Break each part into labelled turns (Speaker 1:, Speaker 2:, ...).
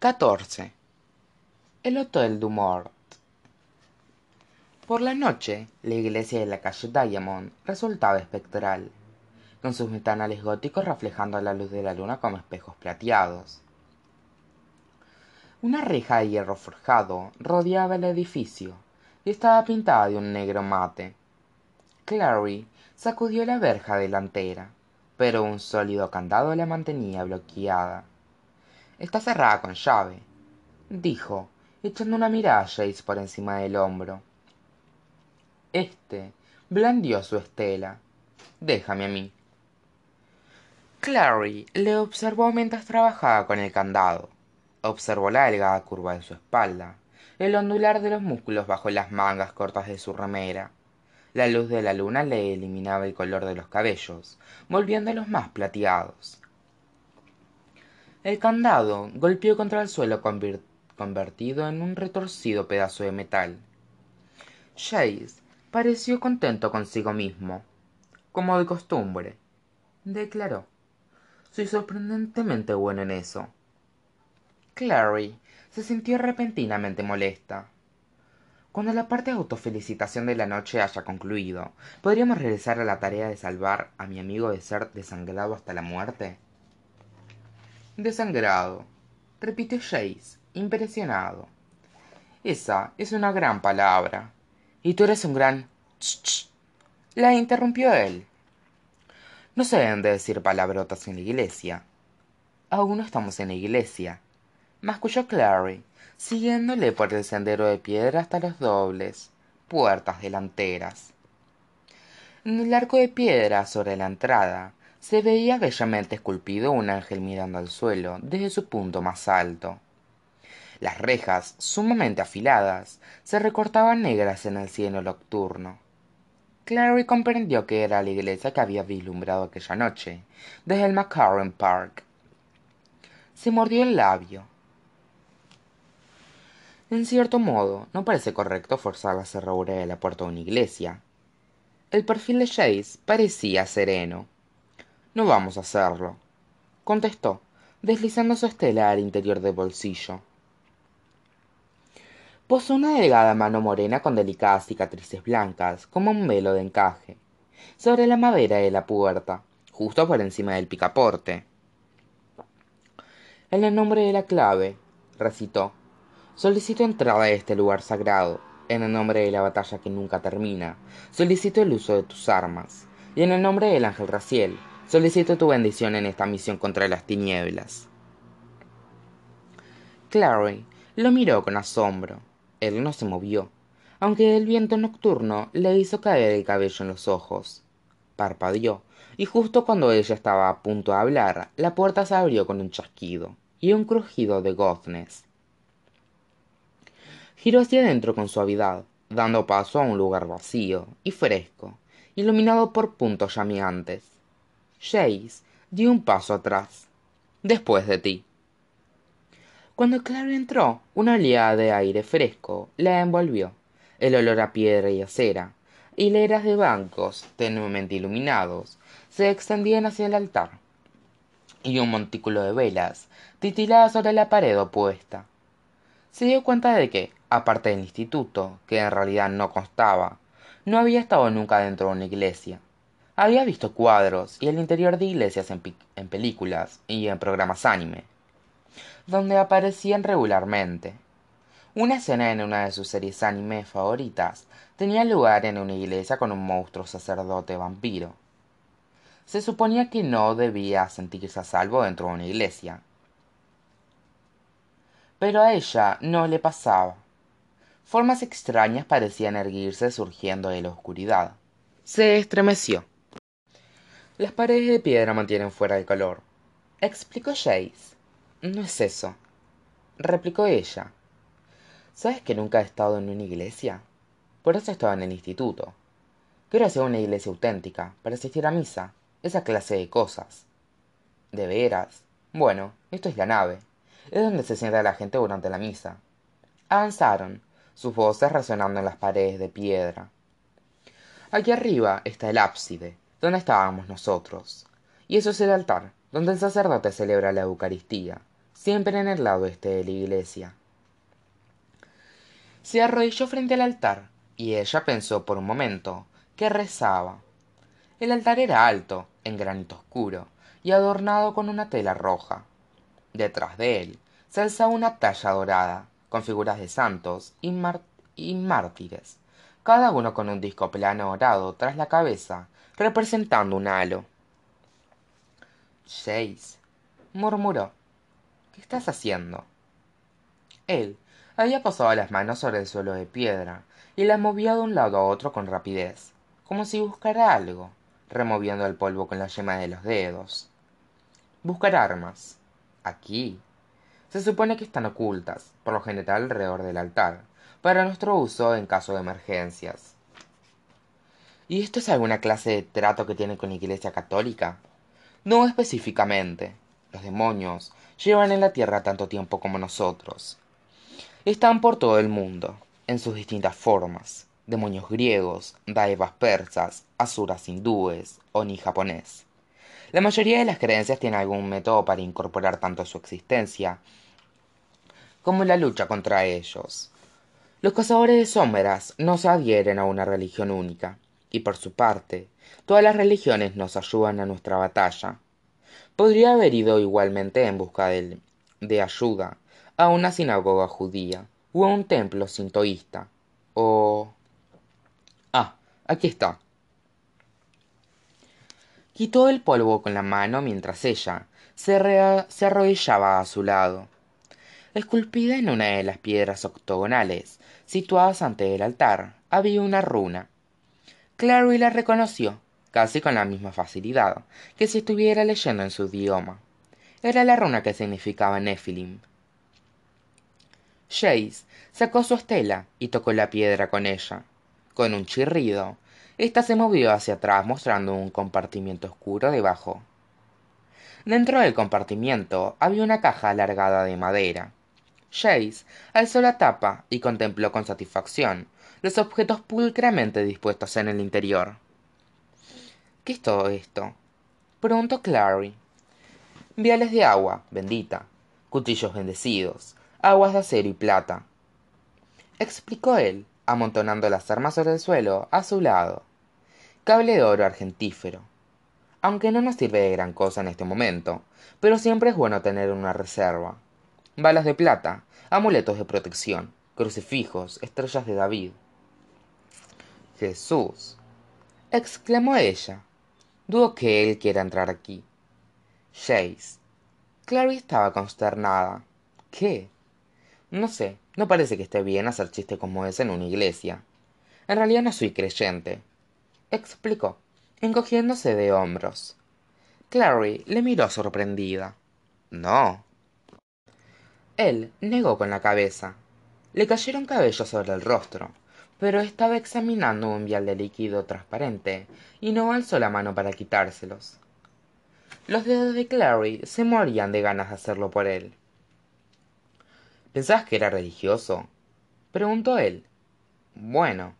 Speaker 1: xiv el hotel du mort. Por la noche la iglesia de la calle diamond resultaba espectral con sus ventanales góticos reflejando la luz de la luna como espejos plateados. Una reja de hierro forjado rodeaba el edificio y estaba pintada de un negro mate. Clary sacudió la verja delantera pero un sólido candado la mantenía bloqueada está cerrada con llave dijo echando una mirada a Jace por encima del hombro. Este blandió su estela. Déjame a mí. Clary le observó mientras trabajaba con el candado. Observó la delgada curva de su espalda el ondular de los músculos bajo las mangas cortas de su remera. La luz de la luna le eliminaba el color de los cabellos volviéndolos más plateados el candado golpeó contra el suelo convertido en un retorcido pedazo de metal. Jace pareció contento consigo mismo como de costumbre declaró. Soy sorprendentemente bueno en eso. Clary se sintió repentinamente molesta. Cuando la parte de autofelicitación de la noche haya concluido podríamos regresar a la tarea de salvar a mi amigo de ser desangrado hasta la muerte desangrado. Repitió Jace impresionado. Esa es una gran palabra. Y tú eres un gran ch la interrumpió él. No se deben de decir palabrotas en la iglesia. Aún no estamos en la iglesia. Masculló clary siguiéndole por el sendero de piedra hasta los dobles puertas delanteras. En el arco de piedra sobre la entrada se veía bellamente esculpido un ángel mirando al suelo desde su punto más alto. Las rejas sumamente afiladas se recortaban negras en el cielo nocturno. Clary comprendió que era la iglesia que había vislumbrado aquella noche desde el McCarren Park. Se mordió el labio. En cierto modo no parece correcto forzar la cerradura de la puerta de una iglesia. El perfil de Jace parecía sereno no vamos a hacerlo contestó deslizando su estela al interior del bolsillo. Posó una delgada mano morena con delicadas cicatrices blancas como un velo de encaje sobre la madera de la puerta justo por encima del picaporte. En el nombre de la clave recitó solicito entrada a este lugar sagrado en el nombre de la batalla que nunca termina solicito el uso de tus armas y en el nombre del ángel raciel solicito tu bendición en esta misión contra las tinieblas. Clary lo miró con asombro. Él no se movió aunque el viento nocturno le hizo caer el cabello en los ojos. Parpadeó y justo cuando ella estaba a punto de hablar la puerta se abrió con un chasquido y un crujido de goznes giró hacia adentro con suavidad dando paso a un lugar vacío y fresco iluminado por puntos llameantes Jace dio un paso atrás después de ti. Cuando Clary entró una oleada de aire fresco la envolvió. El olor a piedra y acera hileras de bancos tenuemente iluminados se extendían hacia el altar. Y un montículo de velas titilaba sobre la pared opuesta. Se dio cuenta de que aparte del instituto que en realidad no constaba no había estado nunca dentro de una iglesia había visto cuadros y el interior de iglesias en, películas y en programas anime donde aparecían regularmente. Una escena en una de sus series anime favoritas tenía lugar en una iglesia con un monstruo sacerdote vampiro. Se suponía que no debía sentirse a salvo dentro de una iglesia. Pero a ella no le pasaba. Formas extrañas parecían erguirse surgiendo de la oscuridad. Se estremeció las paredes de piedra mantienen fuera el calor explicó Jace. No es eso replicó ella. Sabes que nunca he estado en una iglesia por eso estaba en el instituto. Quiero hacer una iglesia auténtica para asistir a misa esa clase de cosas. De veras bueno esto es la nave. Es donde se sienta la gente durante la misa. Avanzaron sus voces resonando en las paredes de piedra. Aquí arriba está el ábside donde estábamos nosotros y eso es el altar donde el sacerdote celebra la eucaristía siempre en el lado este de la iglesia. Se arrodilló frente al altar y ella pensó por un momento que rezaba. El altar era alto, en granito oscuro, y adornado con una tela roja. Detrás de él se alzaba una talla dorada, con figuras de santos y, y mártires, cada uno con un disco plano dorado tras la cabeza, representando un halo. Jace, murmuró, ¿qué estás haciendo? Él había posado las manos sobre el suelo de piedra y las movía de un lado a otro con rapidez, como si buscara algo, removiendo el polvo con la yema de los dedos. Buscar armas. Aquí. Se supone que están ocultas, por lo general alrededor del altar, para nuestro uso en caso de emergencias. ¿Y esto es alguna clase de trato que tiene con la Iglesia Católica? No específicamente. Los demonios llevan en la tierra tanto tiempo como nosotros. Están por todo el mundo, en sus distintas formas. Demonios griegos, daevas persas, asuras hindúes, oni japonés. La mayoría de las creencias tienen algún método para incorporar tanto su existencia como la lucha contra ellos. Los cazadores de sombras no se adhieren a una religión única, y por su parte, todas las religiones nos ayudan a nuestra batalla. Podría haber ido igualmente en busca de, de ayuda a una sinagoga judía o a un templo sintoísta o... Ah, aquí está. Quitó el polvo con la mano mientras ella se, se arrodillaba a su lado. Esculpida en una de las piedras octogonales situadas ante el altar había una runa Clary la reconoció, casi con la misma facilidad que si estuviera leyendo en su idioma. Era la runa que significaba Nephilim. Jace sacó su estela y tocó la piedra con ella. Con un chirrido, ésta se movió hacia atrás mostrando un compartimiento oscuro debajo. Dentro del compartimiento había una caja alargada de madera. Jace alzó la tapa y contempló con satisfacción los objetos pulcramente dispuestos en el interior. ¿Qué es todo esto? preguntó Clary. Viales de agua, bendita, cuchillos bendecidos, aguas de acero y plata. Explicó él, amontonando las armas sobre el suelo a su lado. Cable de oro argentífero. Aunque no nos sirve de gran cosa en este momento, pero siempre es bueno tener una reserva. Balas de plata, amuletos de protección, crucifijos, estrellas de David. Jesús. exclamó ella. Dudo que él quiera entrar aquí. Jace. Clary estaba consternada. ¿Qué? No sé, no parece que esté bien hacer chistes como ese en una iglesia. En realidad no soy creyente, explicó, encogiéndose de hombros. Clary le miró sorprendida. No. Él negó con la cabeza. Le cayeron cabellos sobre el rostro, pero estaba examinando un vial de líquido transparente y no alzó la mano para quitárselos. Los dedos de Clary se morían de ganas de hacerlo por él. ¿Pensabas que era religioso? preguntó él. Bueno,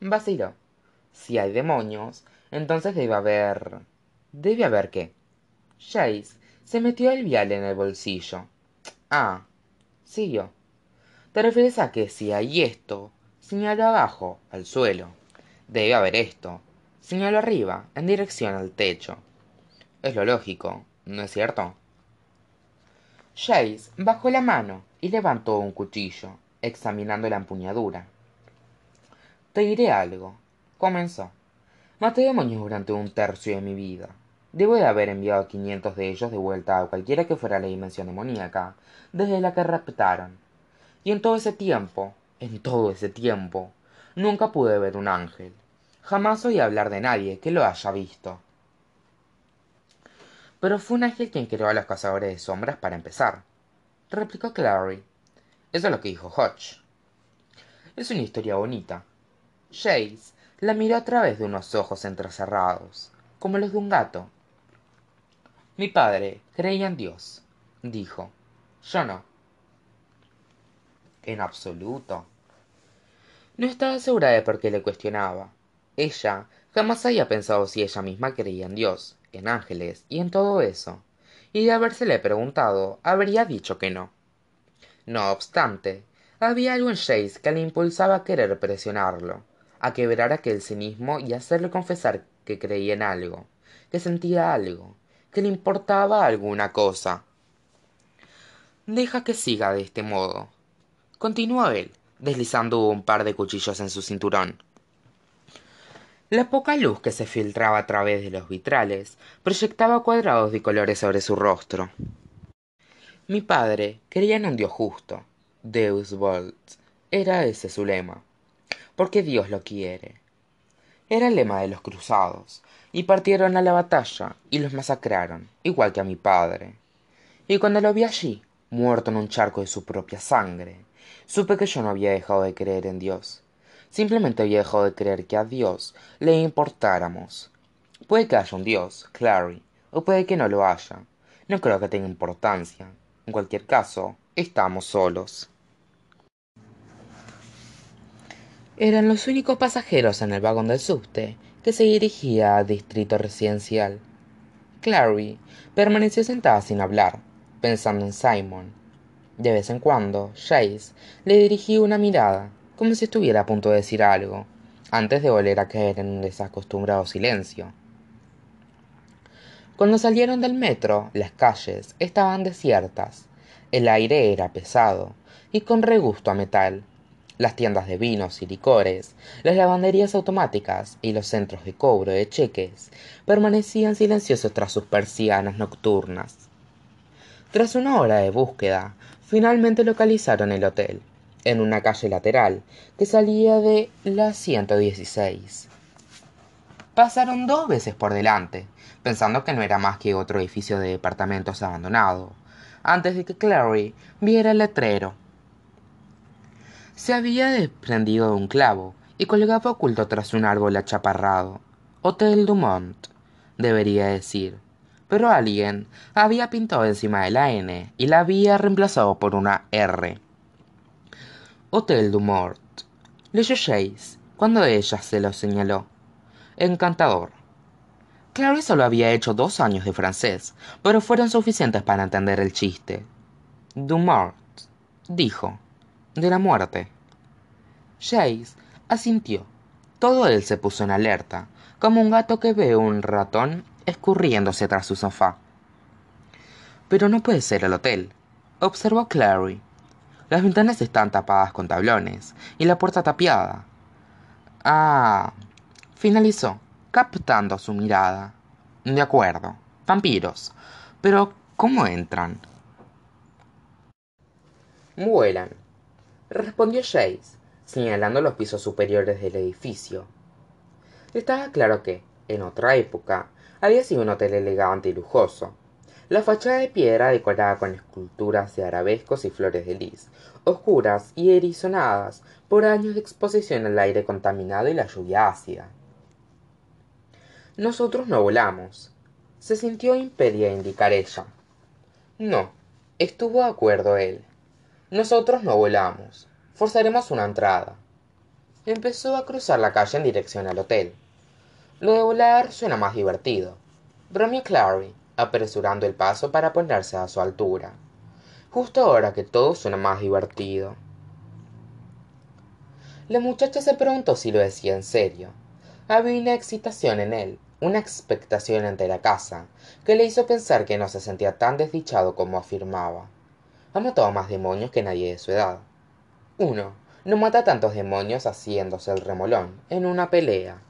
Speaker 1: vaciló. Si hay demonios, entonces debe haber. ¿Debe haber qué? Jace se metió el vial en el bolsillo. Ah, siguió. ¿Te refieres a que si hay esto, Señaló abajo, al suelo. Debe haber esto. Señaló arriba, en dirección al techo. Es lo lógico, ¿no es cierto? Jace bajó la mano y levantó un cuchillo, examinando la empuñadura. Te diré algo, comenzó. Maté demonios durante un tercio de mi vida. Debo de haber enviado a quinientos de ellos de vuelta a cualquiera que fuera la dimensión demoníaca, desde la que raptaron. Y en todo ese tiempo, en todo ese tiempo, nunca pude ver un ángel. Jamás oí hablar de nadie que lo haya visto. Pero fue un ángel quien creó a los cazadores de sombras para empezar, replicó Clary. Eso es lo que dijo Hodge. Es una historia bonita. Jace la miró a través de unos ojos entrecerrados, como los de un gato. Mi padre creía en Dios, dijo. Yo no. En absoluto. No estaba segura de por qué le cuestionaba. Ella jamás había pensado si ella misma creía en Dios, en ángeles y en todo eso, y de habérsele preguntado habría dicho que no. No obstante había algo en Chase que le impulsaba a querer presionarlo a quebrar aquel cinismo y hacerle confesar que creía en algo que sentía algo que le importaba alguna cosa. Deja que siga de este modo. Continuó él deslizando un par de cuchillos en su cinturón. La poca luz que se filtraba a través de los vitrales proyectaba cuadrados de colores sobre su rostro. Mi padre creía en un dios justo. Deus vult era ese su lema porque dios lo quiere. Era el lema de los cruzados y partieron a la batalla y los masacraron igual que a mi padre. Y cuando lo vi allí muerto en un charco de su propia sangre supe que yo no había dejado de creer en dios. Simplemente había dejado de creer que a dios le importáramos. Puede que haya un dios clary o puede que no lo haya. No creo que tenga importancia. En cualquier caso estamos solos. Eran los únicos pasajeros en el vagón del subte que se dirigía al distrito residencial. Clary permaneció sentada sin hablar pensando en simon de vez en cuando Chase le dirigía una mirada como si estuviera a punto de decir algo antes de volver a caer en un desacostumbrado silencio. Cuando salieron del metro las calles estaban desiertas el aire era pesado y con regusto a metal. Las tiendas de vinos y licores las lavanderías automáticas y los centros de cobro de cheques permanecían silenciosos tras sus persianas nocturnas. Tras una hora de búsqueda finalmente localizaron el hotel en una calle lateral que salía de la 116. Pasaron dos veces por delante, pensando que no era más que otro edificio de departamentos abandonado, antes de que Clary viera el letrero. Se había desprendido de un clavo y colgaba oculto tras un árbol achaparrado. Hotel Dumont, debería decir pero alguien había pintado encima de la N y la había reemplazado por una R. Hotel du Mort. Leyó Chase cuando ella se lo señaló. Encantador. Clary solo había hecho dos años de francés, pero fueron suficientes para entender el chiste. Du Mort, dijo, de la muerte. Chase asintió. Todo él se puso en alerta, como un gato que ve un ratón escurriéndose tras su sofá. Pero no puede ser el hotel observó clary. Las ventanas están tapadas con tablones y la puerta tapiada. Ah finalizó captando su mirada. De acuerdo vampiros. Pero cómo entran vuelan respondió Chase, señalando los pisos superiores del edificio. Estaba claro que en otra época había sido un hotel elegante y lujoso. La fachada de piedra decorada con esculturas de arabescos y flores de lis, oscuras y erizonadas por años de exposición al aire contaminado y la lluvia ácida. Nosotros no volamos. Se sintió impedia indicar ella. No, estuvo de acuerdo él. Nosotros no volamos. Forzaremos una entrada. Empezó a cruzar la calle en dirección al hotel. Lo de volar suena más divertido. Bromeó Clary, apresurando el paso para ponerse a su altura. Justo ahora que todo suena más divertido. La muchacha se preguntó si lo decía en serio. Había una excitación en él, una expectación ante la casa, que le hizo pensar que no se sentía tan desdichado como afirmaba. Ha matado más demonios que nadie de su edad. Uno no mata tantos demonios haciéndose el remolón en una pelea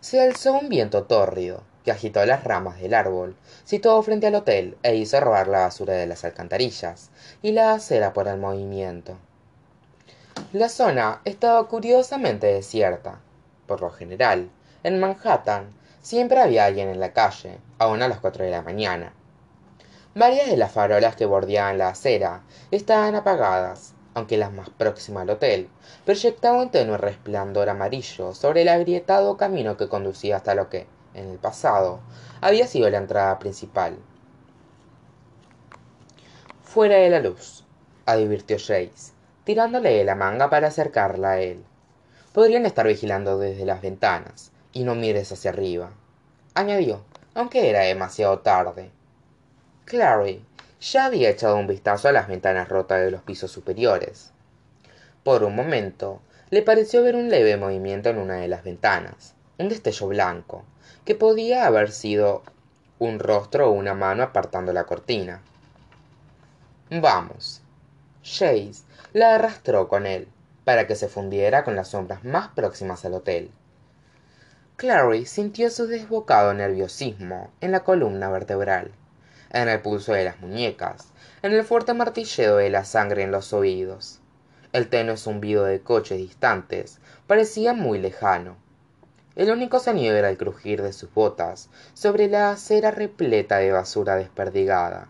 Speaker 1: se alzó un viento tórrido que agitó las ramas del árbol situado frente al hotel e hizo robar la basura de las alcantarillas y la acera por el movimiento. La zona estaba curiosamente desierta. Por lo general en manhattan siempre había alguien en la calle aún a las cuatro de la mañana. Varias de las farolas que bordeaban la acera estaban apagadas aunque la más próxima al hotel proyectaba un tenue resplandor amarillo sobre el agrietado camino que conducía hasta lo que en el pasado había sido la entrada principal fuera de la luz advirtió Chase, tirándole de la manga para acercarla a él podrían estar vigilando desde las ventanas y no mires hacia arriba añadió aunque era demasiado tarde. Clary ya había echado un vistazo a las ventanas rotas de los pisos superiores. Por un momento, le pareció ver un leve movimiento en una de las ventanas, un destello blanco, que podía haber sido un rostro o una mano apartando la cortina. Vamos. Chase la arrastró con él, para que se fundiera con las sombras más próximas al hotel. Clary sintió su desbocado nerviosismo en la columna vertebral, en el pulso de las muñecas, en el fuerte martilleo de la sangre en los oídos. El tenue zumbido de coches distantes parecía muy lejano. El único sonido era el crujir de sus botas sobre la acera repleta de basura desperdigada.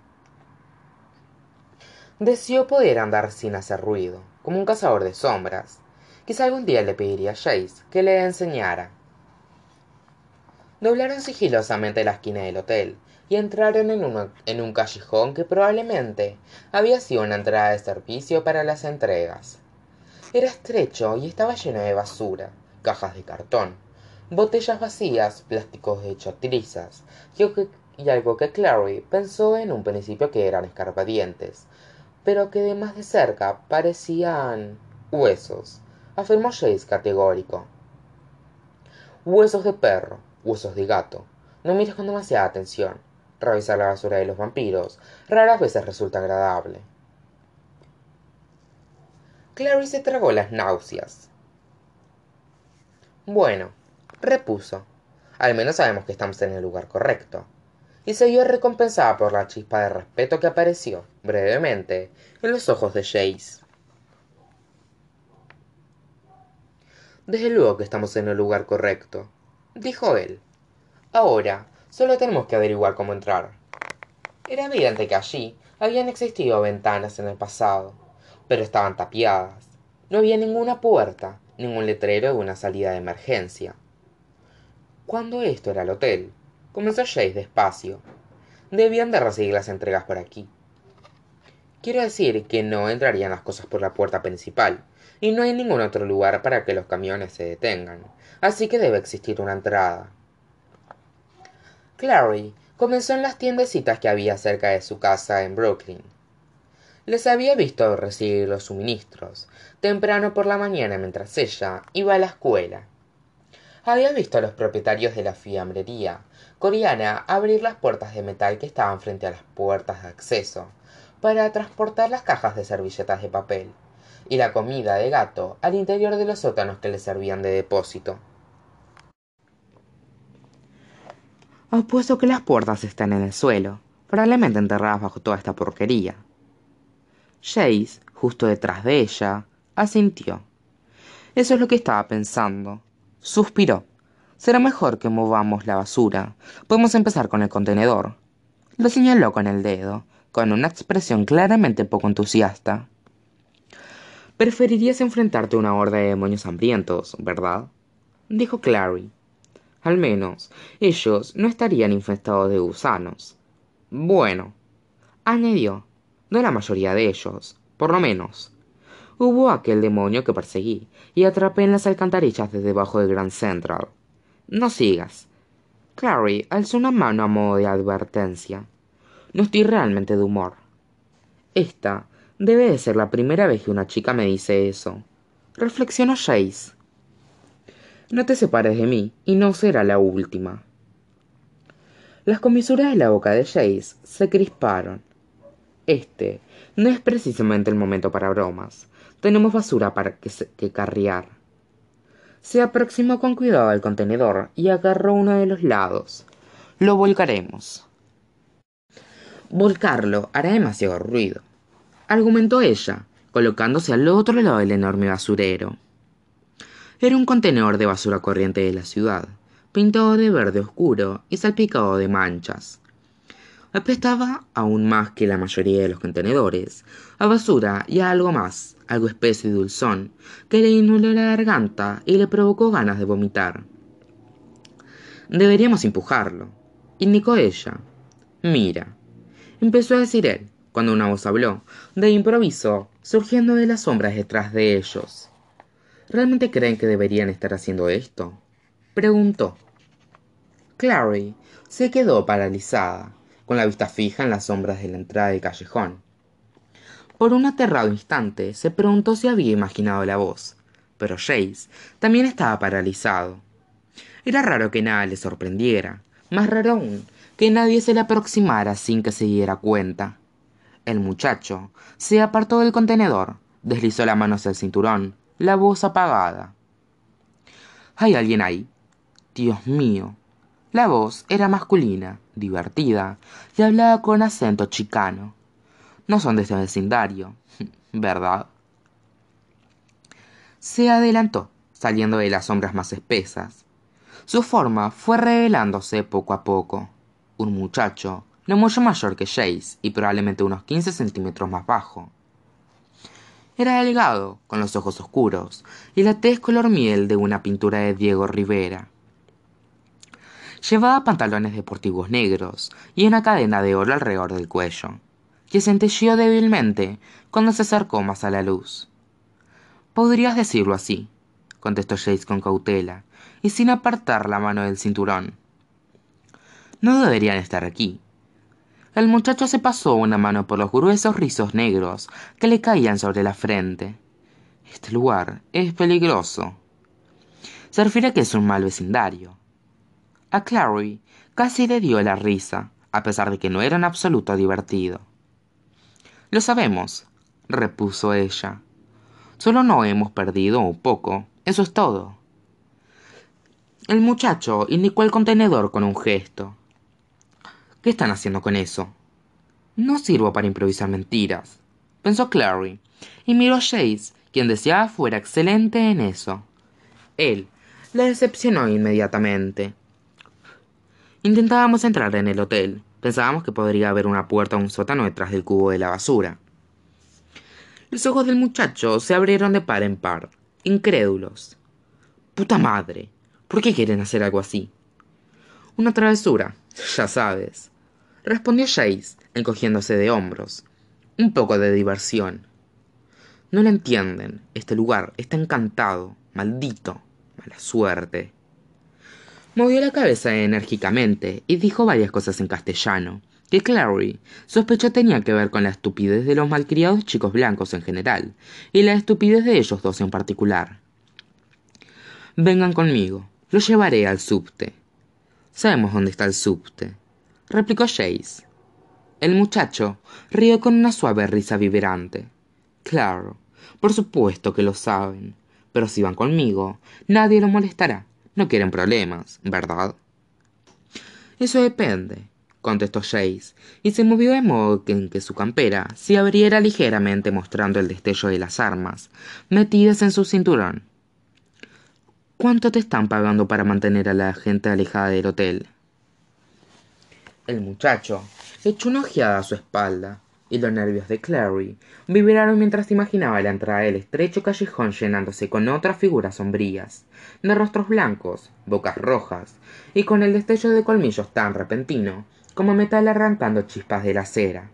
Speaker 1: Deseó poder andar sin hacer ruido, como un cazador de sombras. Quizá algún día le pediría a Jace que le enseñara. Doblaron sigilosamente la esquina del hotel y entraron en, en un callejón que probablemente había sido una entrada de servicio para las entregas. Era estrecho y estaba lleno de basura, cajas de cartón, botellas vacías, plásticos hechos trizas y algo que Clary pensó en un principio que eran escarpadientes, pero que de más de cerca parecían huesos, afirmó Jace categórico. Huesos de perro, huesos de gato. No mires con demasiada atención. Revisar la basura de los vampiros raras veces resulta agradable. Clary se tragó las náuseas. Bueno, repuso. Al menos sabemos que estamos en el lugar correcto. Y se vio recompensada por la chispa de respeto que apareció, brevemente, en los ojos de Jace. Desde luego que estamos en el lugar correcto, dijo él. Ahora, Solo tenemos que averiguar cómo entrar. Era evidente que allí habían existido ventanas en el pasado, pero estaban tapiadas. No había ninguna puerta, ningún letrero de una salida de emergencia. Cuando esto era el hotel, comenzó Jace despacio. Debían de recibir las entregas por aquí. Quiero decir que no entrarían las cosas por la puerta principal, y no hay ningún otro lugar para que los camiones se detengan, así que debe existir una entrada. Clary comenzó en las tiendecitas que había cerca de su casa en Brooklyn. Les había visto recibir los suministros, temprano por la mañana mientras ella iba a la escuela. Había visto a los propietarios de la fiambrería coreana abrir las puertas de metal que estaban frente a las puertas de acceso para transportar las cajas de servilletas de papel y la comida de gato al interior de los sótanos que les servían de depósito. Apuesto que las puertas están en el suelo, probablemente enterradas bajo toda esta porquería. Jace, justo detrás de ella, asintió. Eso es lo que estaba pensando. Suspiró. Será mejor que movamos la basura. Podemos empezar con el contenedor. Lo señaló con el dedo, con una expresión claramente poco entusiasta. Preferirías enfrentarte a una horda de demonios hambrientos, ¿verdad? dijo Clary. Al menos, ellos no estarían infestados de gusanos. Bueno, añadió, no la mayoría de ellos, por lo menos. Hubo aquel demonio que perseguí y atrapé en las alcantarillas de debajo del Grand Central. No sigas. Clary alzó una mano a modo de advertencia. No estoy realmente de humor. Esta debe de ser la primera vez que una chica me dice eso. Reflexionó Jace. No te separes de mí, y no será la última. Las comisuras de la boca de Jace se crisparon. Este no es precisamente el momento para bromas. Tenemos basura para que, que carriar. Se aproximó con cuidado al contenedor y agarró uno de los lados. Lo volcaremos. Volcarlo hará demasiado ruido, argumentó ella, colocándose al otro lado del enorme basurero. Era un contenedor de basura corriente de la ciudad, pintado de verde oscuro y salpicado de manchas. Apestaba aún más que la mayoría de los contenedores, a basura y a algo más, algo espeso y dulzón, que le inundó la garganta y le provocó ganas de vomitar. Deberíamos empujarlo, indicó ella. Mira, empezó a decir él, cuando una voz habló, de improviso, surgiendo de las sombras detrás de ellos. ¿Realmente creen que deberían estar haciendo esto? Preguntó. Clary se quedó paralizada, con la vista fija en las sombras de la entrada del callejón. Por un aterrado instante se preguntó si había imaginado la voz, pero Jace también estaba paralizado. Era raro que nada le sorprendiera, más raro aún que nadie se le aproximara sin que se diera cuenta. El muchacho se apartó del contenedor, deslizó la mano hacia el cinturón, la voz apagada. ¿Hay alguien ahí? Dios mío. La voz era masculina, divertida, y hablaba con acento chicano. No son de ese vecindario, ¿verdad? Se adelantó, saliendo de las sombras más espesas. Su forma fue revelándose poco a poco. Un muchacho, no mucho mayor que Jace y probablemente unos 15 centímetros más bajo. Era delgado, con los ojos oscuros, y la tez color miel de una pintura de Diego Rivera. Llevaba pantalones deportivos negros y una cadena de oro alrededor del cuello, que centelleó débilmente cuando se acercó más a la luz. Podrías decirlo así, contestó Jace con cautela y sin apartar la mano del cinturón. No deberían estar aquí. El muchacho se pasó una mano por los gruesos rizos negros que le caían sobre la frente. Este lugar es peligroso. Se refiere a que es un mal vecindario. A Clary casi le dio la risa, a pesar de que no era en absoluto divertido. Lo sabemos, repuso ella. Solo no hemos perdido un poco, eso es todo. El muchacho indicó el contenedor con un gesto. ¿Qué están haciendo con eso? No sirvo para improvisar mentiras, pensó Clary, y miró a Chase, quien deseaba fuera excelente en eso. Él la decepcionó inmediatamente. Intentábamos entrar en el hotel. Pensábamos que podría haber una puerta o un sótano detrás del cubo de la basura. Los ojos del muchacho se abrieron de par en par, incrédulos. ¡Puta madre! ¿Por qué quieren hacer algo así? Una travesura, ya sabes, respondió Jace, encogiéndose de hombros. Un poco de diversión. No lo entienden. Este lugar está encantado. Maldito. Mala suerte. Movió la cabeza enérgicamente y dijo varias cosas en castellano, que Clary sospechó tenía que ver con la estupidez de los malcriados chicos blancos en general, y la estupidez de ellos dos en particular. Vengan conmigo, los llevaré al subte. Sabemos dónde está el subte, replicó Jace. El muchacho rió con una suave risa vibrante. Claro, por supuesto que lo saben, pero si van conmigo, nadie los molestará. No quieren problemas, ¿verdad? Eso depende, contestó Jace, y se movió de modo en que su campera se abriera ligeramente mostrando el destello de las armas, metidas en su cinturón. ¿Cuánto te están pagando para mantener a la gente alejada del hotel? El muchacho echó una ojeada a su espalda, y los nervios de Clary vibraron mientras imaginaba la entrada del estrecho callejón llenándose con otras figuras sombrías, de rostros blancos, bocas rojas, y con el destello de colmillos tan repentino como metal arrancando chispas de la cera.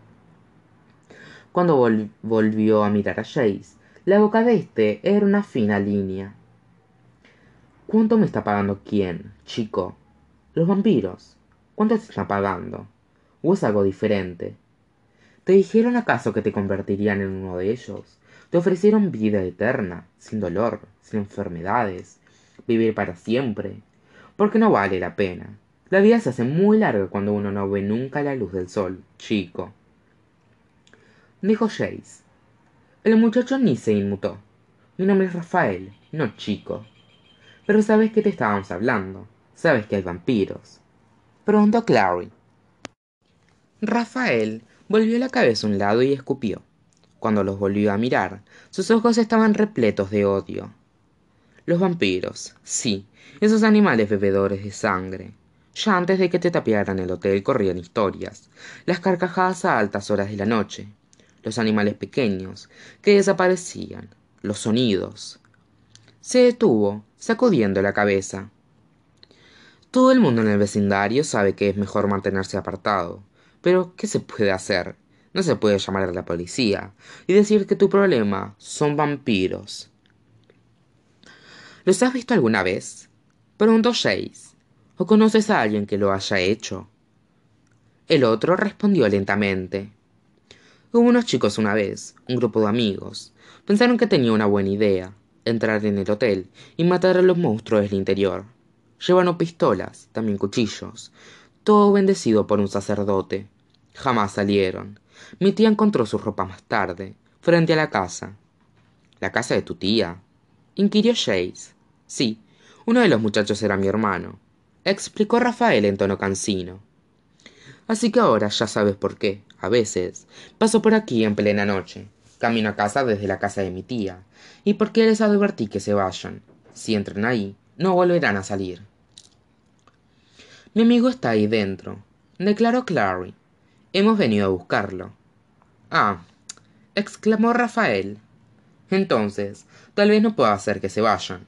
Speaker 1: Cuando volvió a mirar a Jace, la boca de éste era una fina línea. ¿Cuánto me está pagando quién, chico? Los vampiros. ¿Cuánto te están pagando? ¿O es algo diferente? ¿Te dijeron acaso que te convertirían en uno de ellos? Te ofrecieron vida eterna, sin dolor, sin enfermedades, vivir para siempre. Porque no vale la pena. La vida se hace muy larga cuando uno no ve nunca la luz del sol, chico. Dijo Jace. El muchacho ni se inmutó. Mi nombre es Rafael, no chico. Pero sabes que te estábamos hablando. Sabes que hay vampiros. Preguntó Clary. Rafael volvió la cabeza a un lado y escupió. Cuando los volvió a mirar, sus ojos estaban repletos de odio. Los vampiros, sí, esos animales bebedores de sangre. Ya antes de que te tapiaran el hotel corrían historias, las carcajadas a altas horas de la noche, los animales pequeños que desaparecían, los sonidos. Se detuvo, sacudiendo la cabeza. Todo el mundo en el vecindario sabe que es mejor mantenerse apartado, pero ¿qué se puede hacer? No se puede llamar a la policía y decir que tu problema son vampiros. ¿Los has visto alguna vez? Preguntó Jace. ¿O conoces a alguien que lo haya hecho? El otro respondió lentamente. Hubo unos chicos una vez, un grupo de amigos. Pensaron que tenía una buena idea, entrar en el hotel y matar a los monstruos del interior. Llevaron pistolas, también cuchillos, todo bendecido por un sacerdote. Jamás salieron. Mi tía encontró su ropa más tarde, frente a la casa. ¿La casa de tu tía? inquirió Chase. Sí, uno de los muchachos era mi hermano, explicó Rafael en tono cansino. Así que ahora ya sabes por qué, a veces, paso por aquí en plena noche, camino a casa desde la casa de mi tía, y por qué les advertí que se vayan. Si entran ahí, no volverán a salir. Mi amigo está ahí dentro, declaró Clary. Hemos venido a buscarlo. Ah, exclamó Rafael. Entonces, tal vez no pueda hacer que se vayan.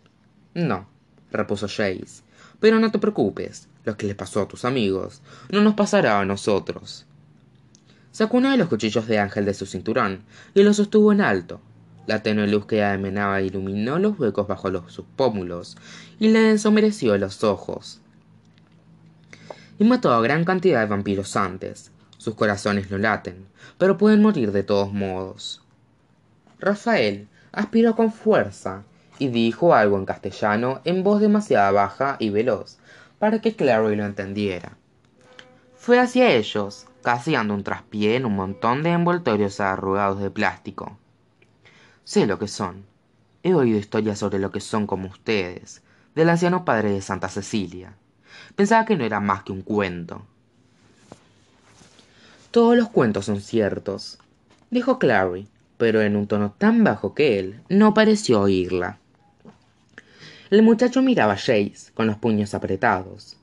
Speaker 1: No, repuso Jace. Pero no te preocupes, lo que les pasó a tus amigos no nos pasará a nosotros. Sacó uno de los cuchillos de ángel de su cinturón y lo sostuvo en alto. La tenue luz que amenaba iluminó los huecos bajo los, sus pómulos y le ensombreció los ojos. Y mató a gran cantidad de vampiros antes. Sus corazones no laten, pero pueden morir de todos modos. Rafael aspiró con fuerza y dijo algo en castellano en voz demasiado baja y veloz para que Clary lo entendiera. Fue hacia ellos, casi dando un traspié en un montón de envoltorios arrugados de plástico. Sé lo que son. He oído historias sobre lo que son como ustedes, del anciano padre de Santa Cecilia. Pensaba que no era más que un cuento. Todos los cuentos son ciertos, dijo Clary, pero en un tono tan bajo que él no pareció oírla. El muchacho miraba a Jace con los puños apretados.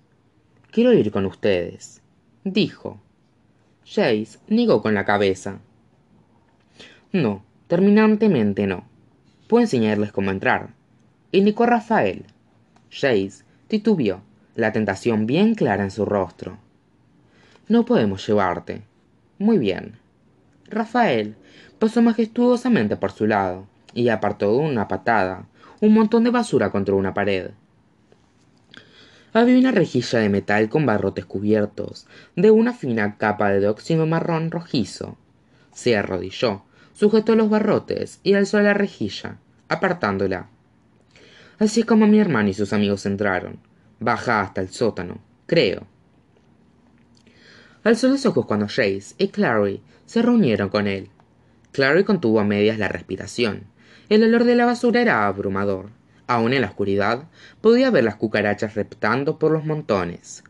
Speaker 1: Quiero ir con ustedes, dijo. Jace negó con la cabeza. No, terminantemente no. Puedo enseñarles cómo entrar, indicó Rafael. Jace titubeó, la tentación bien clara en su rostro. No podemos llevarte. Muy bien. Rafael pasó majestuosamente por su lado y apartó de una patada un montón de basura contra una pared. Había una rejilla de metal con barrotes cubiertos de una fina capa de óxido marrón rojizo. Se arrodilló, sujetó los barrotes y alzó la rejilla, apartándola. Así es como mi hermano y sus amigos entraron. Baja hasta el sótano, creo. Alzó los ojos cuando Jace y Clary se reunieron con él. Clary contuvo a medias la respiración. El olor de la basura era abrumador. Aún en la oscuridad podía ver las cucarachas reptando por los montones.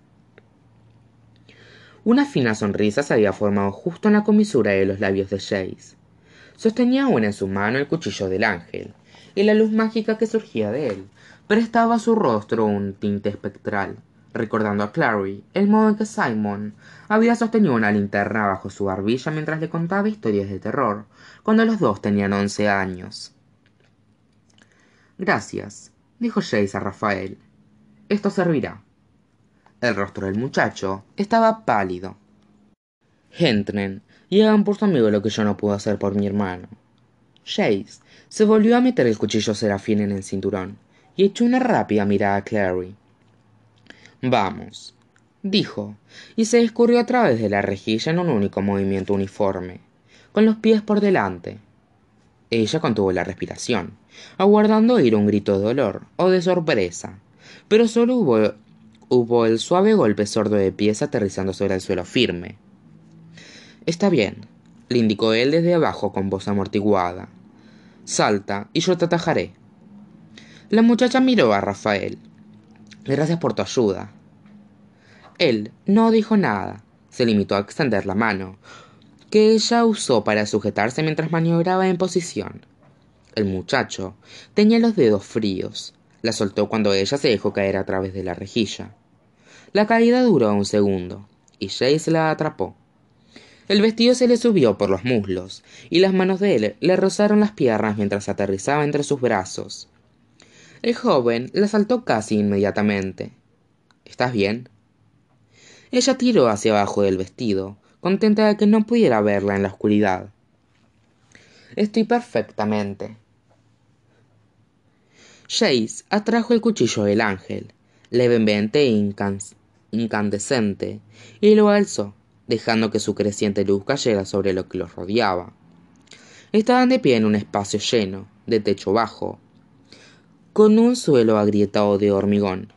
Speaker 1: Una fina sonrisa se había formado justo en la comisura de los labios de Jace. Sostenía aún en su mano el cuchillo del ángel, y la luz mágica que surgía de él prestaba a su rostro un tinte espectral, recordando a Clary el modo en que Simon había sostenido una linterna bajo su barbilla mientras le contaba historias de terror, cuando los dos tenían once años. Gracias, dijo Jace a Rafael. Esto servirá. El rostro del muchacho estaba pálido. Entren y hagan por su amigo lo que yo no puedo hacer por mi hermano. Jace se volvió a meter el cuchillo serafín en el cinturón y echó una rápida mirada a Clary. Vamos, dijo, y se escurrió a través de la rejilla en un único movimiento uniforme, con los pies por delante. Ella contuvo la respiración, aguardando oír un grito de dolor o de sorpresa, pero solo hubo, hubo el suave golpe sordo de pies aterrizando sobre el suelo firme. Está bien, le indicó él desde abajo con voz amortiguada. Salta y yo te atajaré. La muchacha miró a Rafael. Gracias por tu ayuda. Él no dijo nada, se limitó a extender la mano, que ella usó para sujetarse mientras maniobraba en posición. El muchacho tenía los dedos fríos. La soltó cuando ella se dejó caer a través de la rejilla. La caída duró un segundo, y Jace la atrapó. El vestido se le subió por los muslos, y las manos de él le rozaron las piernas mientras aterrizaba entre sus brazos. El joven la saltó casi inmediatamente. ¿Estás bien? Ella tiró hacia abajo del vestido, contenta de que no pudiera verla en la oscuridad. Estoy perfectamente. Jace atrajo el cuchillo del ángel. levemente incandescente, y lo alzó, dejando que su creciente luz cayera sobre lo que los rodeaba. Estaban de pie en un espacio lleno, de techo bajo, con un suelo agrietado de hormigón.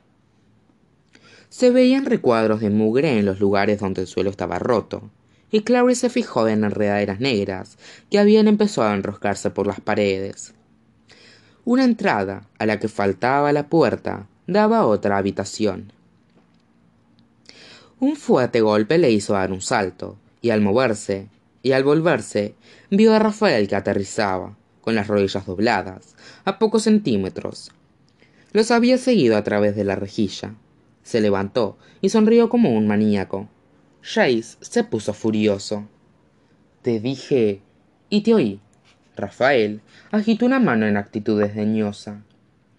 Speaker 1: Se veían recuadros de mugre en los lugares donde el suelo estaba roto, y Clary se fijó en enredaderas negras que habían empezado a enroscarse por las paredes. Una entrada, a la que faltaba la puerta, daba a otra habitación. Un fuerte golpe le hizo dar un salto, y al moverse, y al volverse, vio a Rafael que aterrizaba, con las rodillas dobladas, a pocos centímetros. Los había seguido a través de la rejilla. Se levantó y sonrió como un maníaco. Jace se puso furioso. Te dije... y te oí. Rafael agitó una mano en actitud desdeñosa.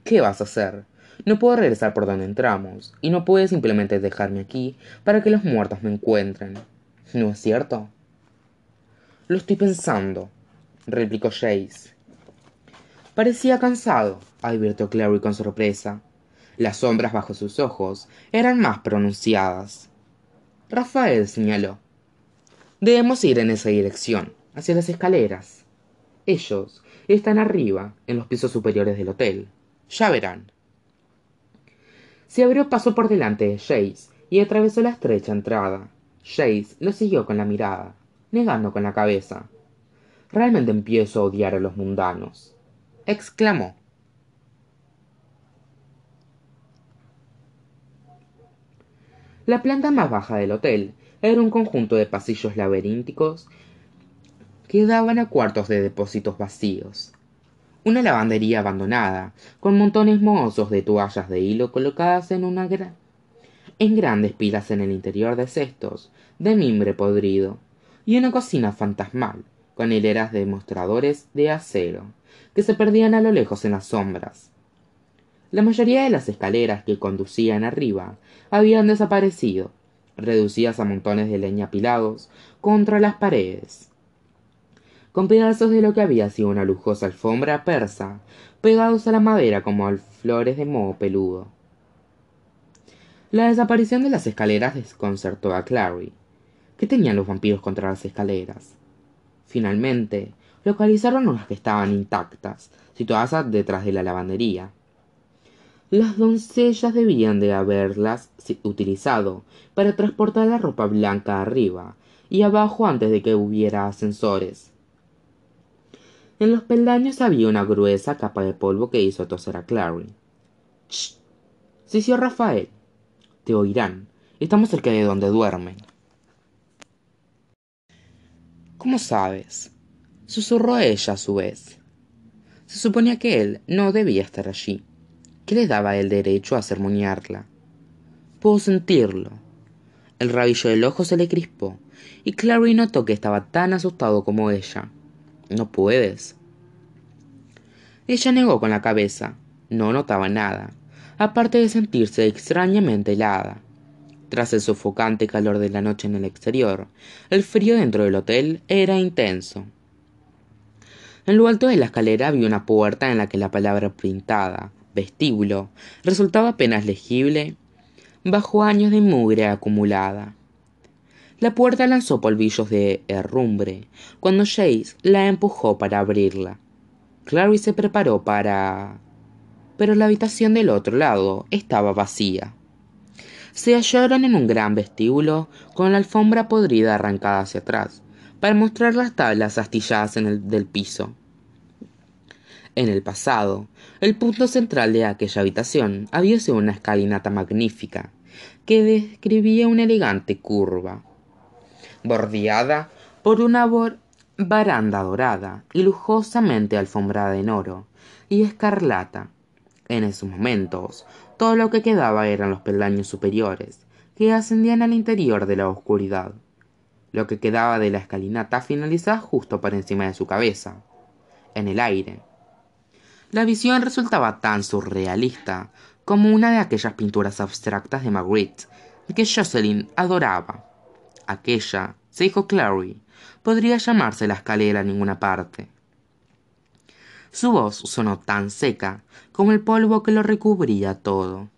Speaker 1: ¿Qué vas a hacer? No puedo regresar por donde entramos, y no puedes simplemente dejarme aquí para que los muertos me encuentren. ¿No es cierto? Lo estoy pensando, replicó Jace. Parecía cansado, advirtió Clary con sorpresa. Las sombras bajo sus ojos eran más pronunciadas. Rafael señaló. Debemos ir en esa dirección, hacia las escaleras. Ellos están arriba, en los pisos superiores del hotel. Ya verán. Se abrió paso por delante de Jace y atravesó la estrecha entrada. Jace lo siguió con la mirada, negando con la cabeza. Realmente empiezo a odiar a los mundanos, exclamó. La planta más baja del hotel era un conjunto de pasillos laberínticos que daban a cuartos de depósitos vacíos una lavandería abandonada, con montones mozos de toallas de hilo colocadas en una en grandes pilas en el interior de cestos de mimbre podrido, y una cocina fantasmal, con hileras de mostradores de acero, que se perdían a lo lejos en las sombras. La mayoría de las escaleras que conducían arriba habían desaparecido, reducidas a montones de leña apilados contra las paredes con pedazos de lo que había sido una lujosa alfombra persa, pegados a la madera como flores de moho peludo. La desaparición de las escaleras desconcertó a Clary. ¿Qué tenían los vampiros contra las escaleras? Finalmente, localizaron unas que estaban intactas, situadas detrás de la lavandería. Las doncellas debían de haberlas utilizado para transportar la ropa blanca arriba y abajo antes de que hubiera ascensores. En los peldaños había una gruesa capa de polvo que hizo toser a Clary. ¡Shh! sí, Rafael. Te oirán. Estamos cerca de donde duermen. ¿Cómo sabes? Susurró ella a su vez. Se suponía que él no debía estar allí. ¿Qué le daba el derecho a sermonearla? Puedo sentirlo. El rabillo del ojo se le crispó, y Clary notó que estaba tan asustado como ella. No puedes. Ella negó con la cabeza. No notaba nada, aparte de sentirse extrañamente helada. Tras el sofocante calor de la noche en el exterior, el frío dentro del hotel era intenso. En lo alto de la escalera había una puerta en la que la palabra pintada, vestíbulo, resultaba apenas legible bajo años de mugre acumulada. La puerta lanzó polvillos de herrumbre cuando Jace la empujó para abrirla. Clary se preparó para... Pero la habitación del otro lado estaba vacía. Se hallaron en un gran vestíbulo con la alfombra podrida arrancada hacia atrás, para mostrar las tablas astilladas en el del piso. En el pasado, el punto central de aquella habitación había sido una escalinata magnífica, que describía una elegante curva bordeada por una baranda dorada y lujosamente alfombrada en oro y escarlata. En esos momentos, todo lo que quedaba eran los peldaños superiores, que ascendían al interior de la oscuridad. Lo que quedaba de la escalinata finalizaba justo por encima de su cabeza, en el aire. La visión resultaba tan surrealista como una de aquellas pinturas abstractas de Magritte que Jocelyn adoraba. Aquella se dijo Clary, podría llamarse la escalera a ninguna parte. Su voz sonó tan seca como el polvo que lo recubría todo.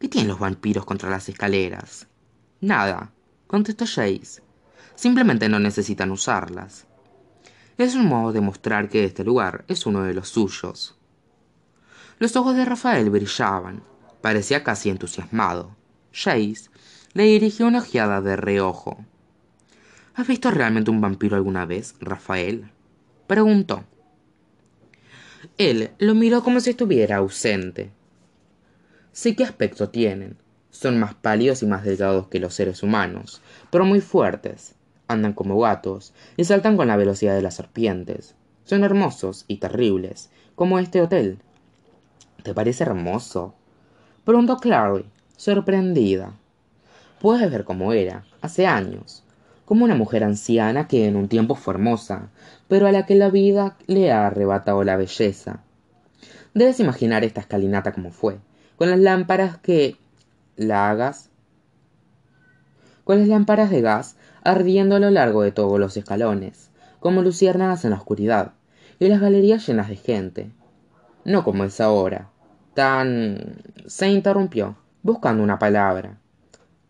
Speaker 1: ¿Qué tienen los vampiros contra las escaleras? Nada, contestó Jace. Simplemente no necesitan usarlas. Es un modo de mostrar que este lugar es uno de los suyos. Los ojos de Rafael brillaban. Parecía casi entusiasmado. Jace le dirigió una ojeada de reojo. ¿Has visto realmente un vampiro alguna vez, Rafael? preguntó. Él lo miró como si estuviera ausente. Sé qué aspecto tienen. Son más pálidos y más delgados que los seres humanos, pero muy fuertes. Andan como gatos y saltan con la velocidad de las serpientes. Son hermosos y terribles, como este hotel. ¿Te parece hermoso? Preguntó Clary, sorprendida. Puedes ver cómo era, hace años como una mujer anciana que en un tiempo fue hermosa, pero a la que la vida le ha arrebatado la belleza. Debes imaginar esta escalinata como fue, con las lámparas que la hagas, con las lámparas de gas ardiendo a lo largo de todos los escalones, como luciérnagas en la oscuridad, y las galerías llenas de gente. No como es ahora. Tan. se interrumpió, buscando una palabra.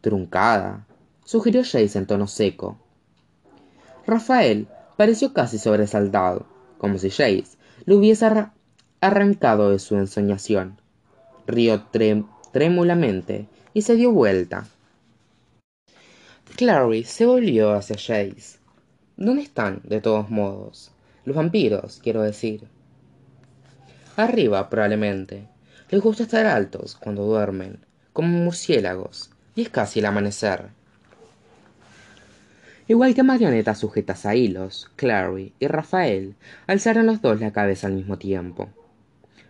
Speaker 1: Truncada, sugirió Jace en tono seco. Rafael pareció casi sobresaltado, como si Jace lo hubiese arrancado de su ensoñación. Rió trémulamente y se dio vuelta. Clary se volvió hacia Jace. ¿Dónde están, de todos modos? Los vampiros, quiero decir. Arriba, probablemente. Les gusta estar altos cuando duermen, como murciélagos, y es casi el amanecer. Igual que marionetas sujetas a hilos, Clary y Rafael alzaron los dos la cabeza al mismo tiempo.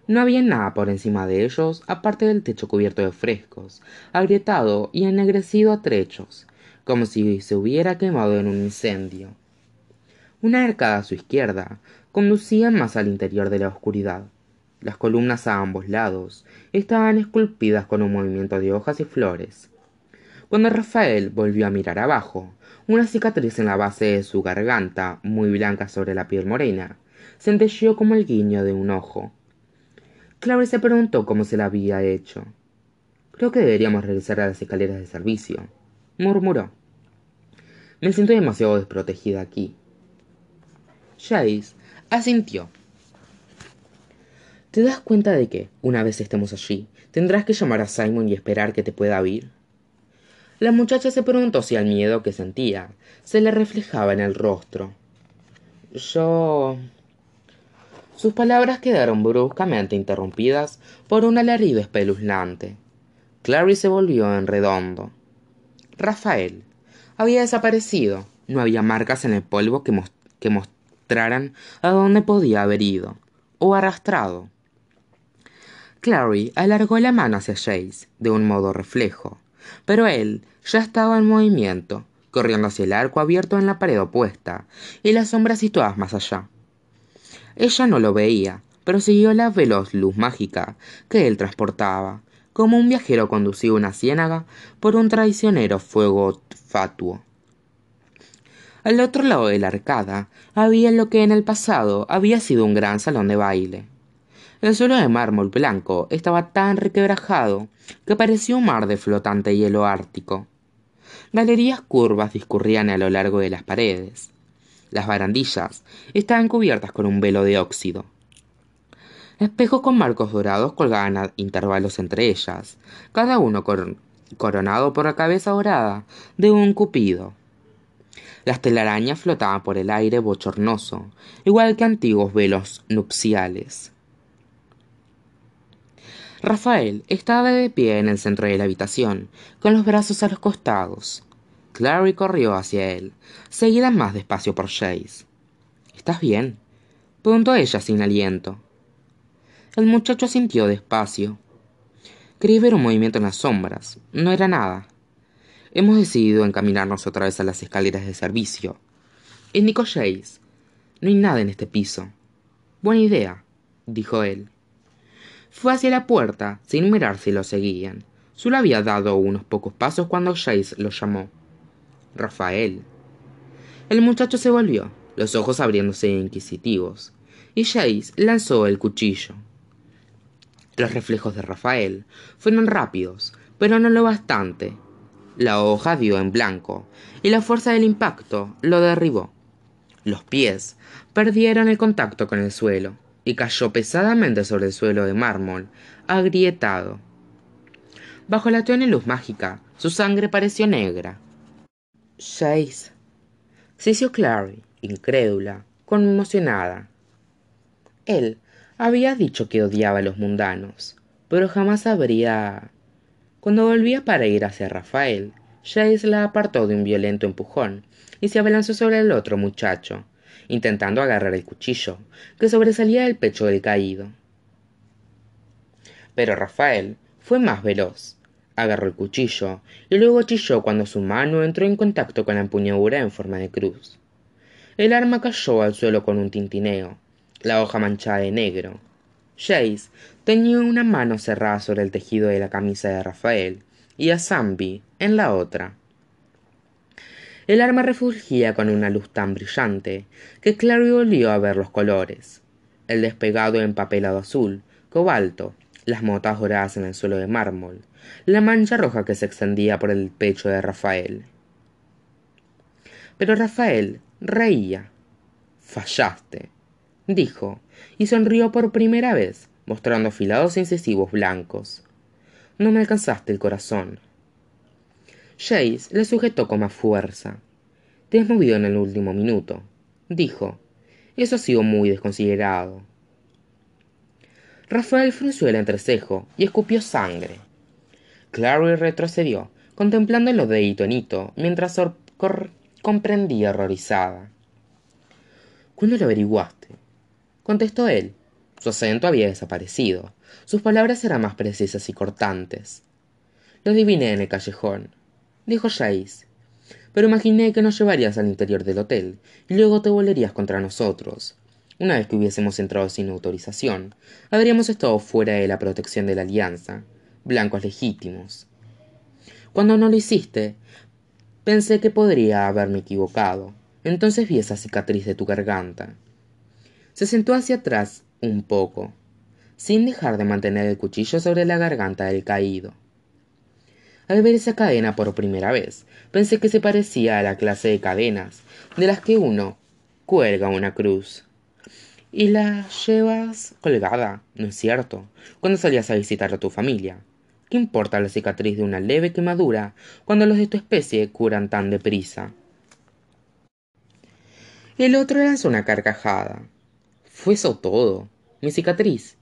Speaker 1: No había nada por encima de ellos aparte del techo cubierto de frescos, agrietado y ennegrecido a trechos, como si se hubiera quemado en un incendio. Una arcada a su izquierda conducía más al interior de la oscuridad. Las columnas a ambos lados estaban esculpidas con un movimiento de hojas y flores. Cuando Rafael volvió a mirar abajo, una cicatriz en la base de su garganta, muy blanca sobre la piel morena, centelleó como el guiño de un ojo. Clary se preguntó cómo se la había hecho. Creo que deberíamos regresar a las escaleras de servicio, murmuró. Me siento demasiado desprotegida aquí. Jace asintió. ¿Te das cuenta de que, una vez estemos allí, tendrás que llamar a Simon y esperar que te pueda oír? La muchacha se preguntó si el miedo que sentía se le reflejaba en el rostro. Yo. Sus palabras quedaron bruscamente interrumpidas por un alarido espeluznante. Clary se volvió en redondo. Rafael había desaparecido. No había marcas en el polvo que, que mostraran a dónde podía haber ido o arrastrado. Clary alargó la mano hacia Jace de un modo reflejo pero él ya estaba en movimiento, corriendo hacia el arco abierto en la pared opuesta y las sombras situadas más allá. Ella no lo veía, pero siguió la veloz luz mágica que él transportaba, como un viajero conducía una ciénaga por un traicionero fuego fatuo. Al otro lado de la arcada había lo que en el pasado había sido un gran salón de baile. El suelo de mármol blanco estaba tan requebrajado que parecía un mar de flotante hielo ártico. Galerías curvas discurrían a lo largo de las paredes. Las barandillas estaban cubiertas con un velo de óxido. Espejos con marcos dorados colgaban a intervalos entre ellas, cada uno coronado por la cabeza dorada de un cupido. Las telarañas flotaban por el aire bochornoso, igual que antiguos velos nupciales. Rafael estaba de pie en el centro de la habitación, con los brazos a los costados. Clary corrió hacia él, seguida más despacio por Jace. ¿Estás bien? preguntó ella sin aliento. El muchacho sintió despacio. Creí ver un movimiento en las sombras. No era nada. Hemos decidido encaminarnos otra vez a las escaleras de servicio. Indicó Jace. No hay nada en este piso. Buena idea, dijo él. Fue hacia la puerta, sin mirar si lo seguían. Solo había dado unos pocos pasos cuando Jace lo llamó. Rafael. El muchacho se volvió, los ojos abriéndose inquisitivos, y Jace lanzó el cuchillo. Los reflejos de Rafael fueron rápidos, pero no lo bastante. La hoja dio en blanco, y la fuerza del impacto lo derribó. Los pies perdieron el contacto con el suelo, y cayó pesadamente sobre el suelo de mármol, agrietado. Bajo la tenue luz mágica, su sangre pareció negra. Seis. Sisió Clary, incrédula, conmocionada. Él había dicho que odiaba a los mundanos, pero jamás habría... Cuando volvía para ir hacia Rafael, Jace la apartó de un violento empujón y se abalanzó sobre el otro muchacho, intentando agarrar el cuchillo que sobresalía del pecho del caído. Pero Rafael fue más veloz. Agarró el cuchillo y luego chilló cuando su mano entró en contacto con la empuñadura en forma de cruz. El arma cayó al suelo con un tintineo, la hoja manchada de negro. Jace tenía una mano cerrada sobre el tejido de la camisa de Rafael y a Zambi en la otra. El arma refulgía con una luz tan brillante que Clary volvió a ver los colores. El despegado empapelado azul, cobalto, las motas doradas en el suelo de mármol, la mancha roja que se extendía por el pecho de Rafael. Pero Rafael reía. Fallaste, dijo, y sonrió por primera vez, mostrando afilados incisivos blancos. No me alcanzaste el corazón. Jace le sujetó con más fuerza. Te has movido en el último minuto, dijo. Eso ha sido muy desconsiderado. Rafael frunció el entrecejo y escupió sangre. Clary retrocedió, contemplando de hito en hito, mientras comprendía horrorizada. ¿Cuándo lo averiguaste? contestó él. Su acento había desaparecido. Sus palabras eran más precisas y cortantes. Lo adiviné en el callejón dijo Jace. Pero imaginé que nos llevarías al interior del hotel y luego te volverías contra nosotros. Una vez que hubiésemos entrado sin autorización, habríamos estado fuera de la protección de la alianza, blancos legítimos. Cuando no lo hiciste, pensé que podría haberme equivocado. Entonces vi esa cicatriz de tu garganta. Se sentó hacia atrás un poco, sin dejar de mantener el cuchillo sobre la garganta del caído. Al ver esa cadena por primera vez, pensé que se parecía a la clase de cadenas de las que uno cuelga una cruz. Y la llevas colgada, ¿no es cierto? Cuando salías a visitar a tu familia. ¿Qué importa la cicatriz de una leve quemadura cuando los de tu especie curan tan deprisa? El otro lanzó una carcajada. Fue eso todo. Mi cicatriz.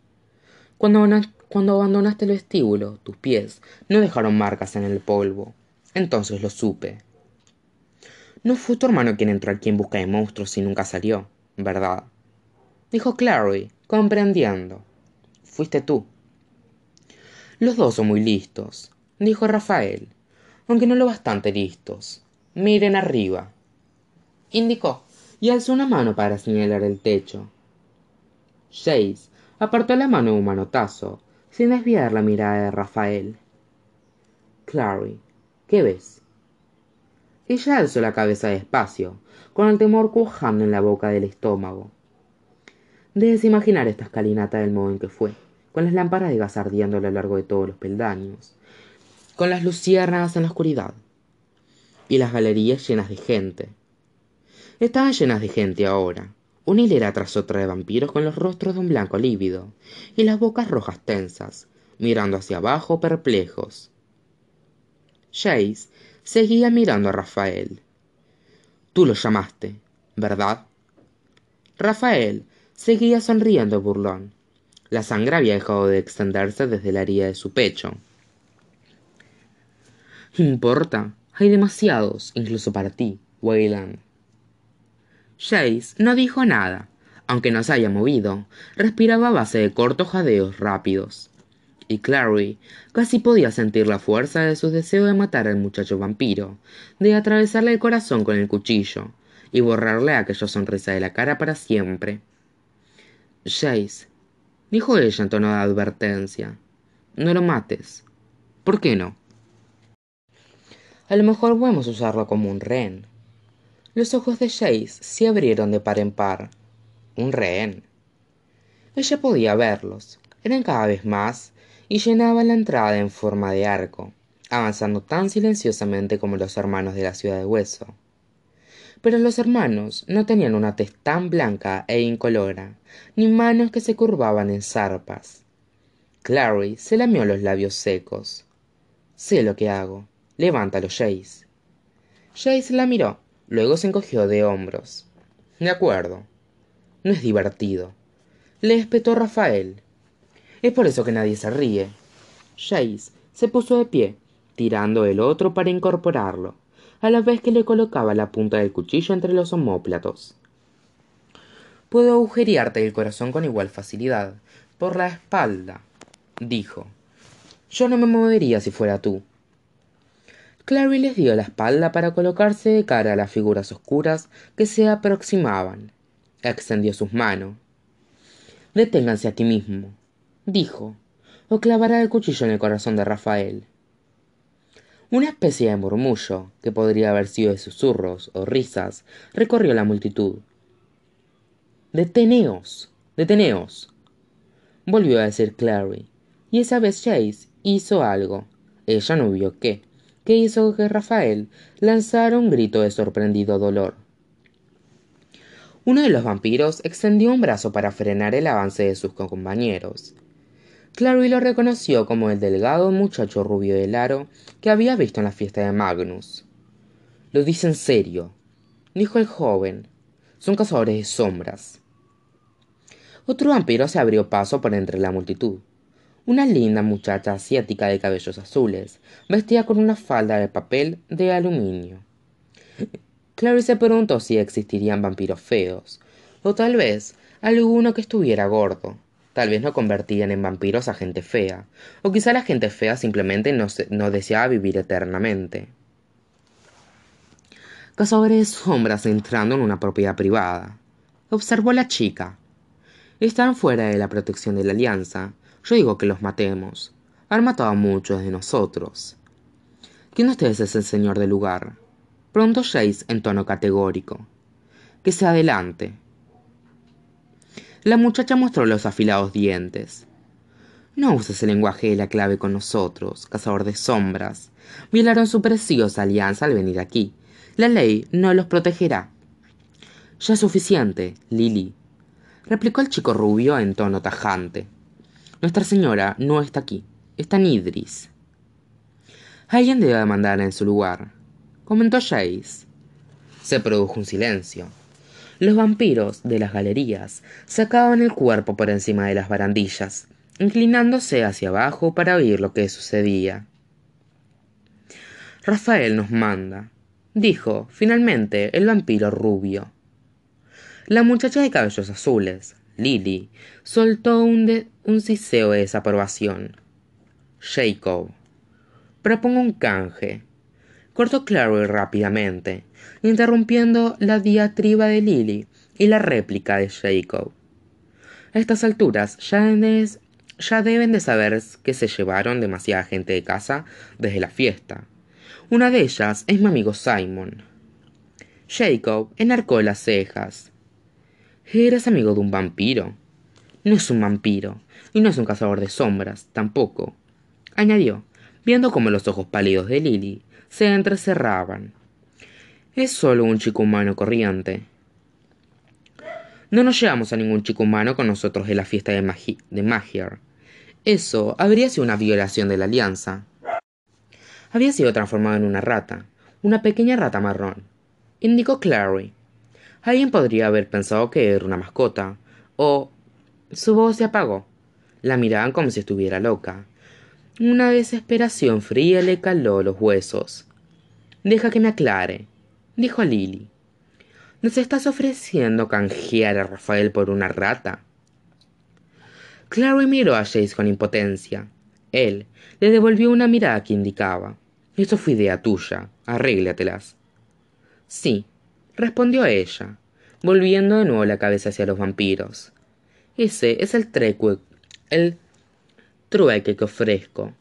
Speaker 1: Cuando, cuando abandonaste el vestíbulo, tus pies no dejaron marcas en el polvo. Entonces lo supe. No fue tu hermano quien entró aquí en busca de monstruos y nunca salió, ¿verdad? Dijo Clary, comprendiendo. Fuiste tú. Los dos son muy listos, dijo Rafael, aunque no lo bastante listos. Miren arriba. Indicó, y alzó una mano para señalar el techo. Jace apartó la mano un manotazo sin desviar la mirada de Rafael. Clary, ¿qué ves? Ella alzó la cabeza despacio, con el temor cuajando en la boca del estómago. Debes imaginar esta escalinata del modo en que fue, con las lámparas de gas ardiendo a lo largo de todos los peldaños, con las luciérnagas en la oscuridad, y las galerías llenas de gente. Estaban llenas de gente ahora, una hilera tras otra de vampiros con los rostros de un blanco lívido y las bocas rojas tensas, mirando hacia abajo perplejos. Jace seguía mirando a Rafael. Tú lo llamaste, ¿verdad? Rafael seguía sonriendo burlón. La sangre había dejado de extenderse desde la herida de su pecho. Importa, hay demasiados, incluso para ti, Wayland. Jace no dijo nada, aunque no se haya movido, respiraba a base de cortos jadeos rápidos. Y Clary casi podía sentir la fuerza de su deseo de matar al muchacho vampiro, de atravesarle el corazón con el cuchillo y borrarle aquella sonrisa de la cara para siempre. Jace, dijo ella en tono de advertencia, no lo mates. ¿Por qué no? A lo mejor podemos usarlo como un rehén, los ojos de Jace se abrieron de par en par. Un rehén. Ella podía verlos. Eran cada vez más y llenaban la entrada en forma de arco, avanzando tan silenciosamente como los hermanos de la ciudad de hueso. Pero los hermanos no tenían una tez tan blanca e incolora, ni manos que se curvaban en zarpas. Clary se lamió los labios secos. Sé lo que hago. Levántalo, Jace. Jace la miró, luego se encogió de hombros. De acuerdo. No es divertido. Le espetó Rafael. Es por eso que nadie se ríe. Jace se puso de pie, tirando el otro para incorporarlo, a la vez que le colocaba la punta del cuchillo entre los omóplatos. Puedo agujerearte el corazón con igual facilidad, por la espalda, dijo. Yo no me movería si fuera tú. Clary les dio la espalda para colocarse de cara a las figuras oscuras que se aproximaban. Extendió sus manos. Deténganse aquí mismo, dijo, o clavará el cuchillo en el corazón de Rafael. Una especie de murmullo, que podría haber sido de susurros o risas, recorrió la multitud. Deteneos, deteneos, volvió a decir Clary, y esa vez Chase hizo algo. Ella no vio qué, que hizo que Rafael lanzara un grito de sorprendido dolor. Uno de los vampiros extendió un brazo para frenar el avance de sus compañeros, Clary lo reconoció como el delgado muchacho rubio del aro que había visto en la fiesta de Magnus. Lo dice en serio, dijo el joven. Son cazadores de sombras. Otro vampiro se abrió paso por entre la multitud. Una linda muchacha asiática de cabellos azules, vestida con una falda de papel de aluminio. Clary se preguntó si existirían vampiros feos, o tal vez alguno que estuviera gordo. Tal vez no convertían en vampiros a gente fea, o quizá la gente fea simplemente no, deseaba vivir eternamente. Cazadores sombras entrando en una propiedad privada. Observó la chica. Están fuera de la protección de la alianza. Yo digo que los matemos. Han matado a muchos de nosotros. ¿Quién de ustedes es el señor del lugar? Preguntó Jace en tono categórico. Que se adelante. La muchacha mostró los afilados dientes. No uses el lenguaje de la clave con nosotros, cazador de sombras. Violaron su preciosa alianza al venir aquí. La ley no los protegerá. Ya es suficiente, Lily, replicó el chico rubio en tono tajante. Nuestra señora no está aquí, está en Idris. Alguien debe mandar en su lugar, comentó Jace. Se produjo un silencio. Los vampiros de las galerías sacaban el cuerpo por encima de las barandillas, inclinándose hacia abajo para oír lo que sucedía. Rafael nos manda, dijo finalmente el vampiro rubio. La muchacha de cabellos azules, Lily, soltó un, un siseo de desaprobación. Jacob. Propongo un canje. Cortó Clary rápidamente, interrumpiendo la diatriba de Lily y la réplica de Jacob. A estas alturas ya, ya deben de saber que se llevaron demasiada gente de casa desde la fiesta. Una de ellas es mi amigo Simon. Jacob enarcó las cejas. ¿Eres amigo de un vampiro? No es un vampiro, y no es un cazador de sombras, tampoco, añadió, viendo como los ojos pálidos de Lily se entrecerraban. Es solo un chico humano corriente. No nos llevamos a ningún chico humano con nosotros en la fiesta de, Magier. Eso habría sido una violación de la alianza. Había sido transformado en una rata, una pequeña rata marrón, indicó Clary. Alguien podría haber pensado que era una mascota, o... Su voz se apagó. La miraban como si estuviera loca. Una desesperación fría le caló los huesos. Deja que me aclare dijo Lily. ¿Nos estás ofreciendo canjear a Rafael por una rata? Clary miró a Jace con impotencia. Él le devolvió una mirada que indicaba. Eso fue idea tuya. Arréglatelas. Sí, respondió ella, volviendo de nuevo la cabeza hacia los vampiros. Ese es el treque, el trueque que ofrezco.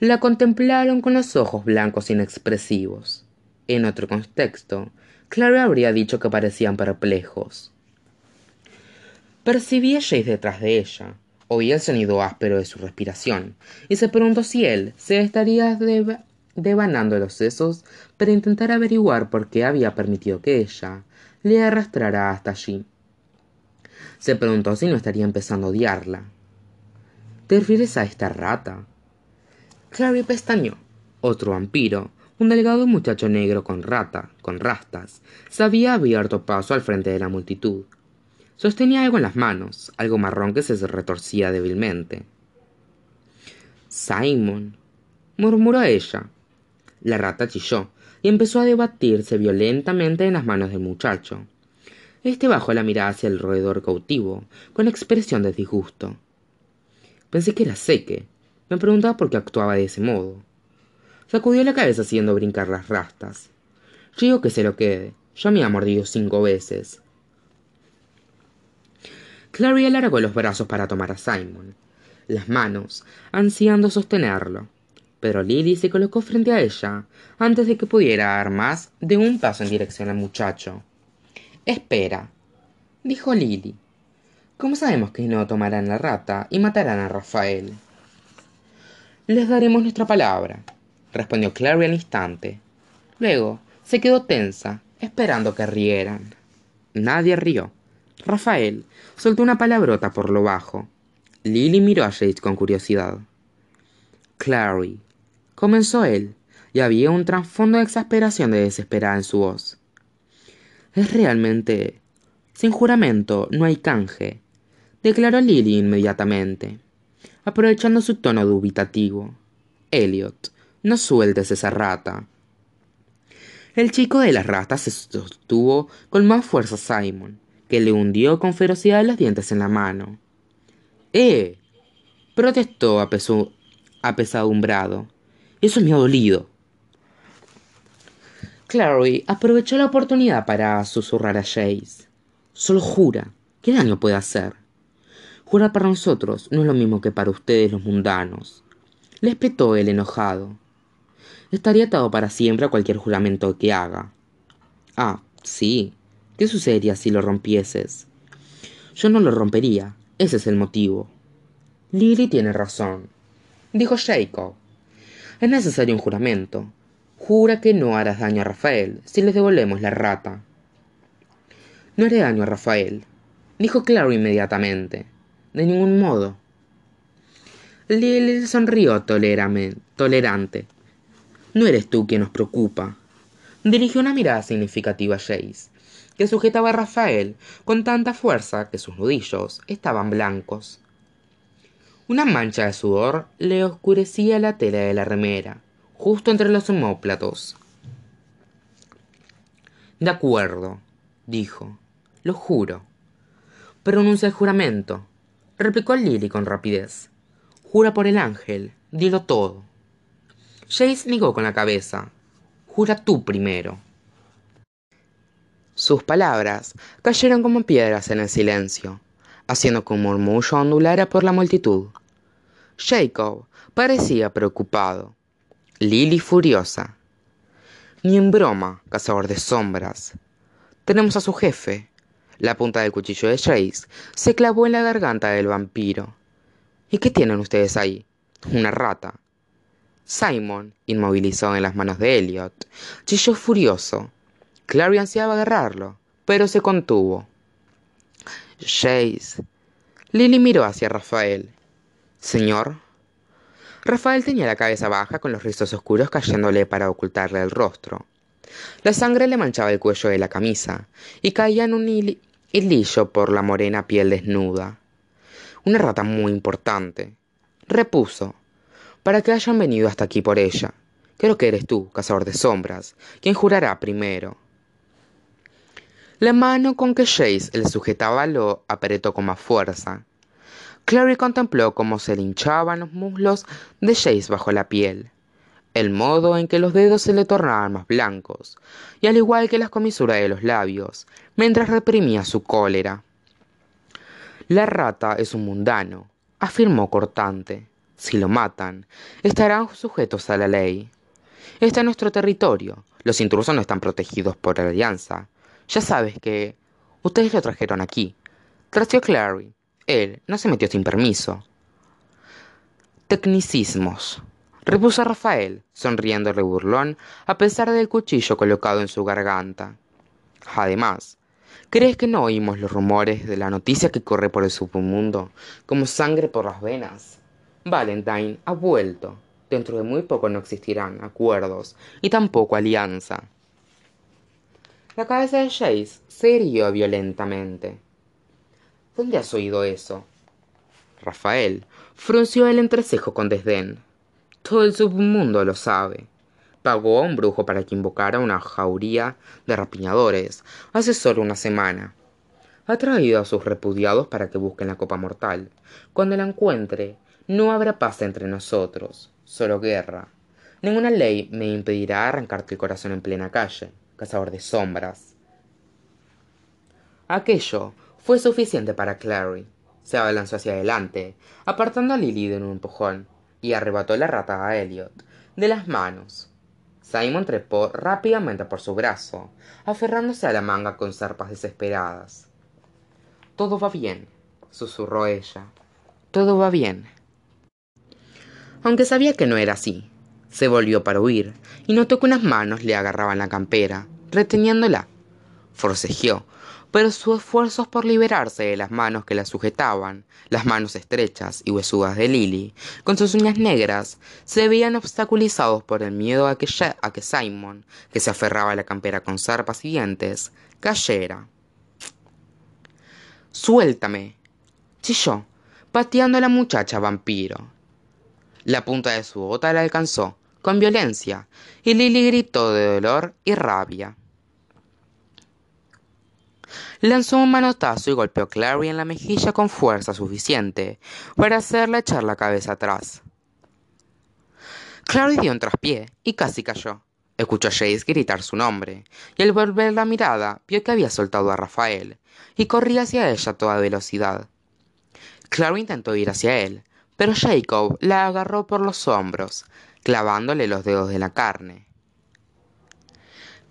Speaker 1: La contemplaron con los ojos blancos inexpresivos. En otro contexto, Clara habría dicho que parecían perplejos. Percibía a Jace detrás de ella, Oía el sonido áspero de su respiración y se preguntó si él se estaría devanando los sesos para intentar averiguar por qué había permitido que ella le arrastrara hasta allí. Se preguntó si no estaría empezando a odiarla. ¿Te refieres a esta rata? Clary pestañó. Otro vampiro, un delgado muchacho negro con rata, con rastas, se había abierto paso al frente de la multitud. Sostenía algo en las manos, algo marrón que se retorcía débilmente. Simon, murmuró ella. La rata chilló y empezó a debatirse violentamente en las manos del muchacho. Este bajó la mirada hacia el roedor cautivo, con expresión de disgusto. Pensé que era seque. Me preguntaba por qué actuaba de ese modo. Sacudió la cabeza haciendo brincar las rastas. Yo digo que se lo quede. Ya me ha mordido cinco veces. Clary alargó los brazos para tomar a Simon, las manos ansiando sostenerlo. Pero Lily se colocó frente a ella antes de que pudiera dar más de un paso en dirección al muchacho. Espera, dijo Lily. ¿Cómo sabemos que no tomarán la rata y matarán a Rafael? Les daremos nuestra palabra, respondió Clary al instante. Luego se quedó tensa, esperando que rieran. Nadie rió. Rafael soltó una palabrota por lo bajo. Lily miró a Jade con curiosidad. Clary, comenzó él, y había un trasfondo de exasperación de desesperada en su voz. Es realmente... Sin juramento no hay canje, declaró Lily inmediatamente, aprovechando su tono dubitativo. Elliot, no sueltes esa rata. El chico de las ratas se sostuvo con más fuerza a Simon, que le hundió con ferocidad los dientes en la mano. ¡Eh! protestó apesadumbrado. Eso me ha dolido. Clary aprovechó la oportunidad para susurrar a Jace. Solo jura. ¿Qué daño puede hacer? Jurar para nosotros no es lo mismo que para ustedes los mundanos. Le espetó el enojado. Estaría atado para siempre a cualquier juramento que haga. Ah, sí. ¿Qué sucedería si lo rompieses? Yo no lo rompería. Ese es el motivo. Lily tiene razón, dijo Jacob. Es necesario un juramento. Jura que no harás daño a Rafael si les devolvemos la rata. No haré daño a Rafael, dijo Claro inmediatamente. De ningún modo. Lily sonrió tolerante. No eres tú quien nos preocupa. Dirigió una mirada significativa a Jace, que sujetaba a Rafael con tanta fuerza que sus nudillos estaban blancos. Una mancha de sudor le oscurecía la tela de la remera justo entre los homóplatos. De acuerdo, dijo. Lo juro. Pronuncia el juramento, replicó Lily con rapidez. Jura por el ángel, dilo todo. Jace negó con la cabeza. Jura tú primero. Sus palabras cayeron como piedras en el silencio, haciendo que un murmullo ondulara por la multitud. Jacob parecía preocupado. Lily furiosa. Ni en broma, cazador de sombras. Tenemos a su jefe. La punta del cuchillo de Jace se clavó en la garganta del vampiro. ¿Y qué tienen ustedes ahí? Una rata. Simon, inmovilizado en las manos de Elliot, chilló furioso. Clary ansiaba agarrarlo, pero se contuvo. Jace. Lily miró hacia Rafael. Señor, Rafael tenía la cabeza baja con los rizos oscuros cayéndole para ocultarle el rostro. La sangre le manchaba el cuello de la camisa y caía en un hilillo por la morena piel desnuda. Una rata muy importante. Repuso. Para que hayan venido hasta aquí por ella. Creo que eres tú, cazador de sombras, quien jurará primero. La mano con que Jace le sujetaba lo apretó con más fuerza Clary contempló cómo se le hinchaban los muslos de Jace bajo la piel, el modo en que los dedos se le tornaban más blancos, y al igual que las comisuras de los labios, mientras reprimía su cólera. La rata es un mundano, afirmó cortante. Si lo matan, estarán sujetos a la ley. Este es nuestro territorio. Los intrusos no están protegidos por la alianza. Ya sabes que... Ustedes lo trajeron aquí. Tració Clary Él no se metió sin permiso. Tecnicismos. Repuso Rafael, sonriendo burlón, a pesar del cuchillo colocado en su garganta. Además, ¿crees que no oímos los rumores de la noticia que corre por el submundo como sangre por las venas? Valentine ha vuelto. Dentro de muy poco no existirán acuerdos y tampoco alianza. La cabeza de Jace se hirió violentamente. ¿Dónde has oído eso? Rafael frunció el entrecejo con desdén. Todo el submundo lo sabe. Pagó a un brujo para que invocara una jauría de rapiñadores hace solo una semana. Ha traído a sus repudiados para que busquen la copa mortal. Cuando la encuentre, no habrá paz entre nosotros, solo guerra. Ninguna ley me impedirá arrancarte el corazón en plena calle cazador de sombras. Aquello fue suficiente para Clary. Se abalanzó hacia adelante, apartando a Lily de un empujón, y arrebató la rata a Elliot de las manos. Simon trepó rápidamente por su brazo, aferrándose a la manga con zarpas desesperadas. Todo va bien, susurró ella. Todo va bien. Aunque sabía que no era así, se volvió para huir y notó que unas manos le agarraban la campera, reteniéndola. Forcejeó, pero sus esfuerzos por liberarse de las manos que la sujetaban, las manos estrechas y huesudas de Lily, con sus uñas negras, se veían obstaculizados por el miedo a que, a que Simon, que se aferraba a la campera con zarpas y dientes, cayera. Suéltame, chilló, pateando a la muchacha vampiro. La punta de su bota la alcanzó, con violencia, y Lily gritó de dolor y rabia. Lanzó un manotazo y golpeó a Clary en la mejilla con fuerza suficiente para hacerle echar la cabeza atrás. Clary dio un traspié y casi cayó. Escuchó a Jace gritar su nombre, y al volver la mirada vio que había soltado a Rafael, y corría hacia ella a toda velocidad. Clary intentó ir hacia él, pero Jacob la agarró por los hombros, clavándole los dedos de la carne.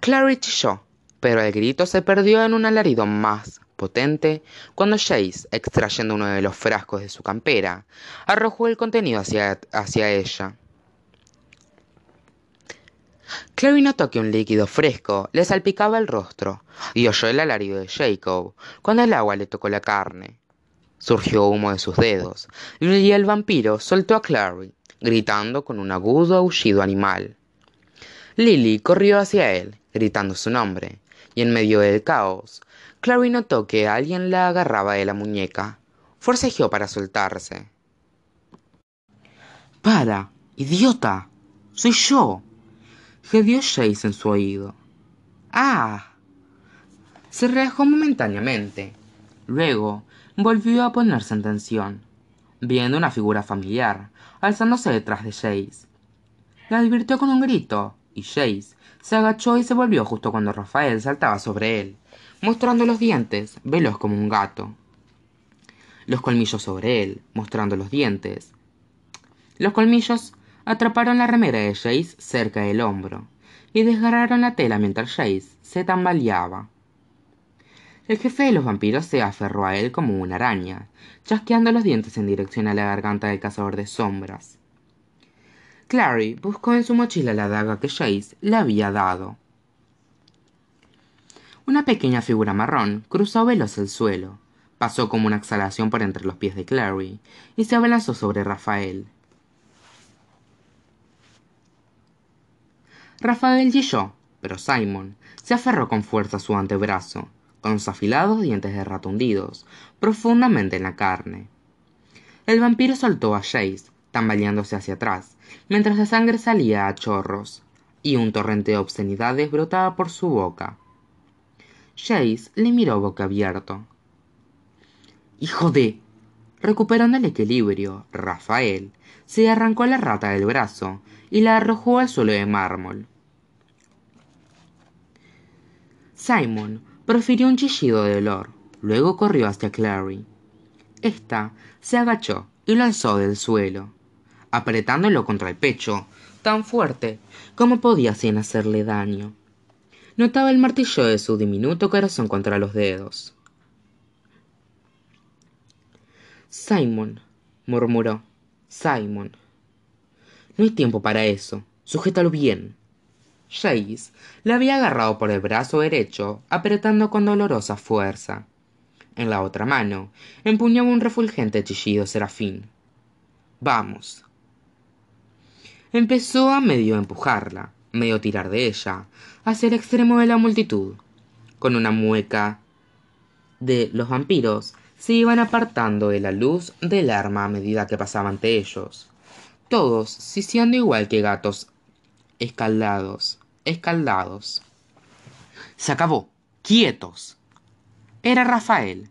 Speaker 1: Clary chilló, pero el grito se perdió en un alarido más potente cuando Jace, extrayendo uno de los frascos de su campera, arrojó el contenido hacia, hacia ella. Clary notó que un líquido fresco le salpicaba el rostro y oyó el alarido de Jacob cuando el agua le tocó la carne. Surgió humo de sus dedos y el vampiro soltó a Clary, gritando con un agudo aullido animal. Lily corrió hacia él, gritando su nombre, y en medio del caos, Clary notó que alguien la agarraba de la muñeca. Forcejeó para soltarse. ¡Para! ¡Idiota! ¡Soy yo! gemió Jace en su oído. ¡Ah! Se relajó momentáneamente. Luego volvió a ponerse en tensión, viendo una figura familiar, alzándose detrás de Jace. La advirtió con un grito, y Jace se agachó y se volvió justo cuando Rafael saltaba sobre él, mostrando los dientes, veloz como un gato. Los colmillos sobre él, mostrando los dientes. Los colmillos atraparon la remera de Jace cerca del hombro y desgarraron la tela mientras Jace se tambaleaba. El jefe de los vampiros se aferró a él como una araña, chasqueando los dientes en dirección a la garganta del cazador de sombras. Clary buscó en su mochila la daga que Jace le había dado. Una pequeña figura marrón cruzó veloz el suelo, pasó como una exhalación por entre los pies de Clary y se abalanzó sobre Rafael. Rafael yo, pero Simon se aferró con fuerza a su antebrazo con sus afilados dientes de rato hundidos profundamente en la carne. El vampiro soltó a Jace, tambaleándose hacia atrás, mientras la sangre salía a chorros, y un torrente de obscenidades brotaba por su boca. Jace le miró boca abierto. ¡Hijo de! Recuperando el equilibrio, Rafael se arrancó la rata del brazo y la arrojó al suelo de mármol. Simon profirió un chillido de dolor. Luego corrió hacia Clary. Esta se agachó y lanzó del suelo, apretándolo contra el pecho, tan fuerte como podía sin hacerle daño. Notaba el martillo de su diminuto corazón contra los dedos. Simon, murmuró. Simon. No hay tiempo para eso. Sujétalo bien. Jace le había agarrado por el brazo derecho, apretando con dolorosa fuerza. En la otra mano empuñaba un refulgente chillido serafín. Vamos. Empezó a medio empujarla, medio tirar de ella, hacia el extremo de la multitud. Con una mueca de los vampiros se iban apartando de la luz del arma a medida que pasaba ante ellos, todos siseando igual que gatos escaldados, escaldados. Se acabó. Quietos. Era Rafael.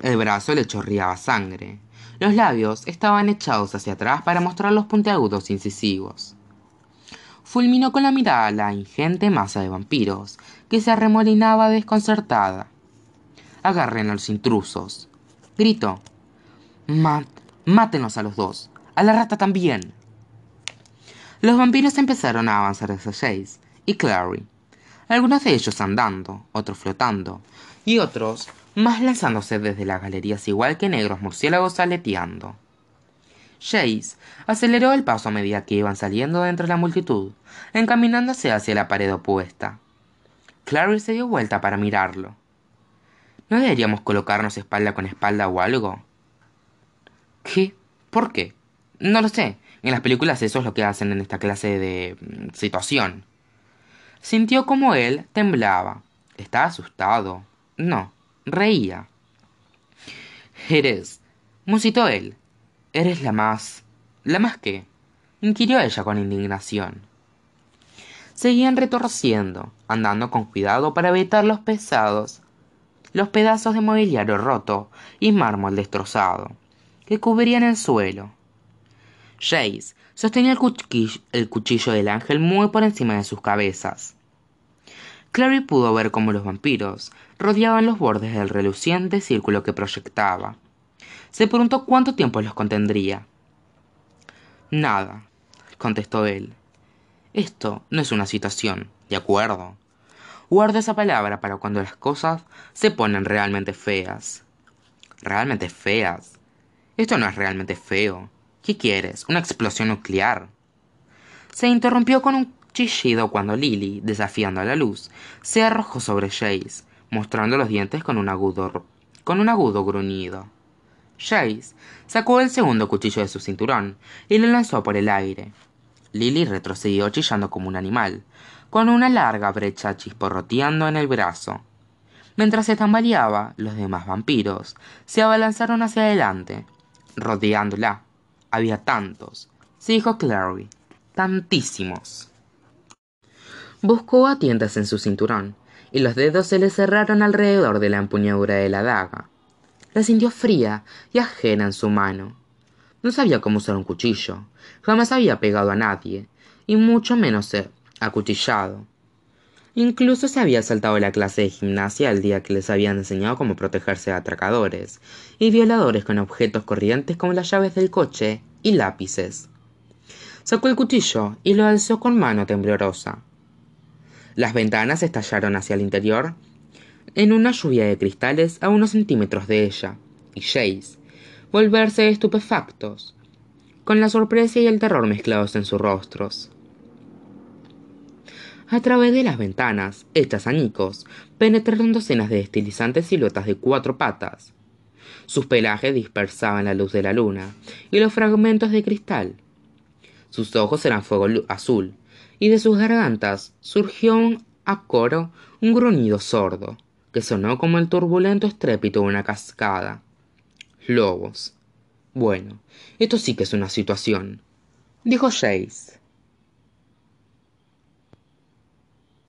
Speaker 1: El brazo le chorreaba sangre. Los labios estaban echados hacia atrás para mostrar los puntiagudos incisivos. Fulminó con la mirada la ingente masa de vampiros, que se arremolinaba desconcertada. Agarren a los intrusos. Gritó. mátenos a los dos. A la rata también. Los vampiros empezaron a avanzar hacia Jace y Clary. Algunos de ellos andando, otros flotando, y otros más lanzándose desde las galerías igual que negros murciélagos aleteando. Jace aceleró el paso a medida que iban saliendo de entre la multitud, encaminándose hacia la pared opuesta. Clary se dio vuelta para mirarlo. ¿No deberíamos colocarnos espalda con espalda o algo? ¿Qué? ¿Por qué? No lo sé. En las películas eso es lo que hacen en esta clase de mm, situación. Sintió como él temblaba. Estaba asustado. No, reía. Eres, musitó él. Eres la más... ¿La más qué? inquirió ella con indignación. Seguían retorciendo, andando con cuidado para evitar los pesados, los pedazos de mobiliario roto y mármol destrozado, que cubrían el suelo. Jace sostenía el, cuchillo del ángel muy por encima de sus cabezas. Clary pudo ver cómo los vampiros rodeaban los bordes del reluciente círculo que proyectaba. Se preguntó cuánto tiempo los contendría. Nada, contestó él. Esto no es una situación, ¿de acuerdo? Guardo esa palabra para cuando las cosas se ponen realmente feas. ¿Realmente feas? Esto no es realmente feo. ¿Qué quieres? ¿Una explosión nuclear? Se interrumpió con un chillido cuando Lily, desafiando a la luz, se arrojó sobre Jace, mostrando los dientes con un agudo, con un agudo gruñido. Jace sacó el segundo cuchillo de su cinturón y lo lanzó por el aire. Lily retrocedió chillando como un animal, con una larga brecha chisporroteando en el brazo. Mientras se tambaleaba, los demás vampiros se abalanzaron hacia adelante, rodeándola. Había tantos, se dijo Clary, tantísimos. Buscó a tientas en su cinturón, y los dedos se le cerraron alrededor de la empuñadura de la daga. La sintió fría y ajena en su mano. No sabía cómo usar un cuchillo, jamás había pegado a nadie, y mucho menos acuchillado. Incluso se había saltado la clase de gimnasia el día que les habían enseñado cómo protegerse de atracadores y violadores con objetos corrientes como las llaves del coche y lápices. Sacó el cuchillo y lo alzó con mano temblorosa. Las ventanas estallaron hacia el interior en una lluvia de cristales a unos centímetros de ella, y Jace, volverse estupefactos, con la sorpresa y el terror mezclados en sus rostros. A través de las ventanas, hechas añicos, penetraron docenas de estilizantes siluetas de cuatro patas. Sus pelajes dispersaban la luz de la luna y los fragmentos de cristal. Sus ojos eran fuego azul, y de sus gargantas surgió a coro un gruñido sordo, que sonó como el turbulento estrépito de una cascada. Lobos. Bueno, esto sí que es una situación, dijo Jace.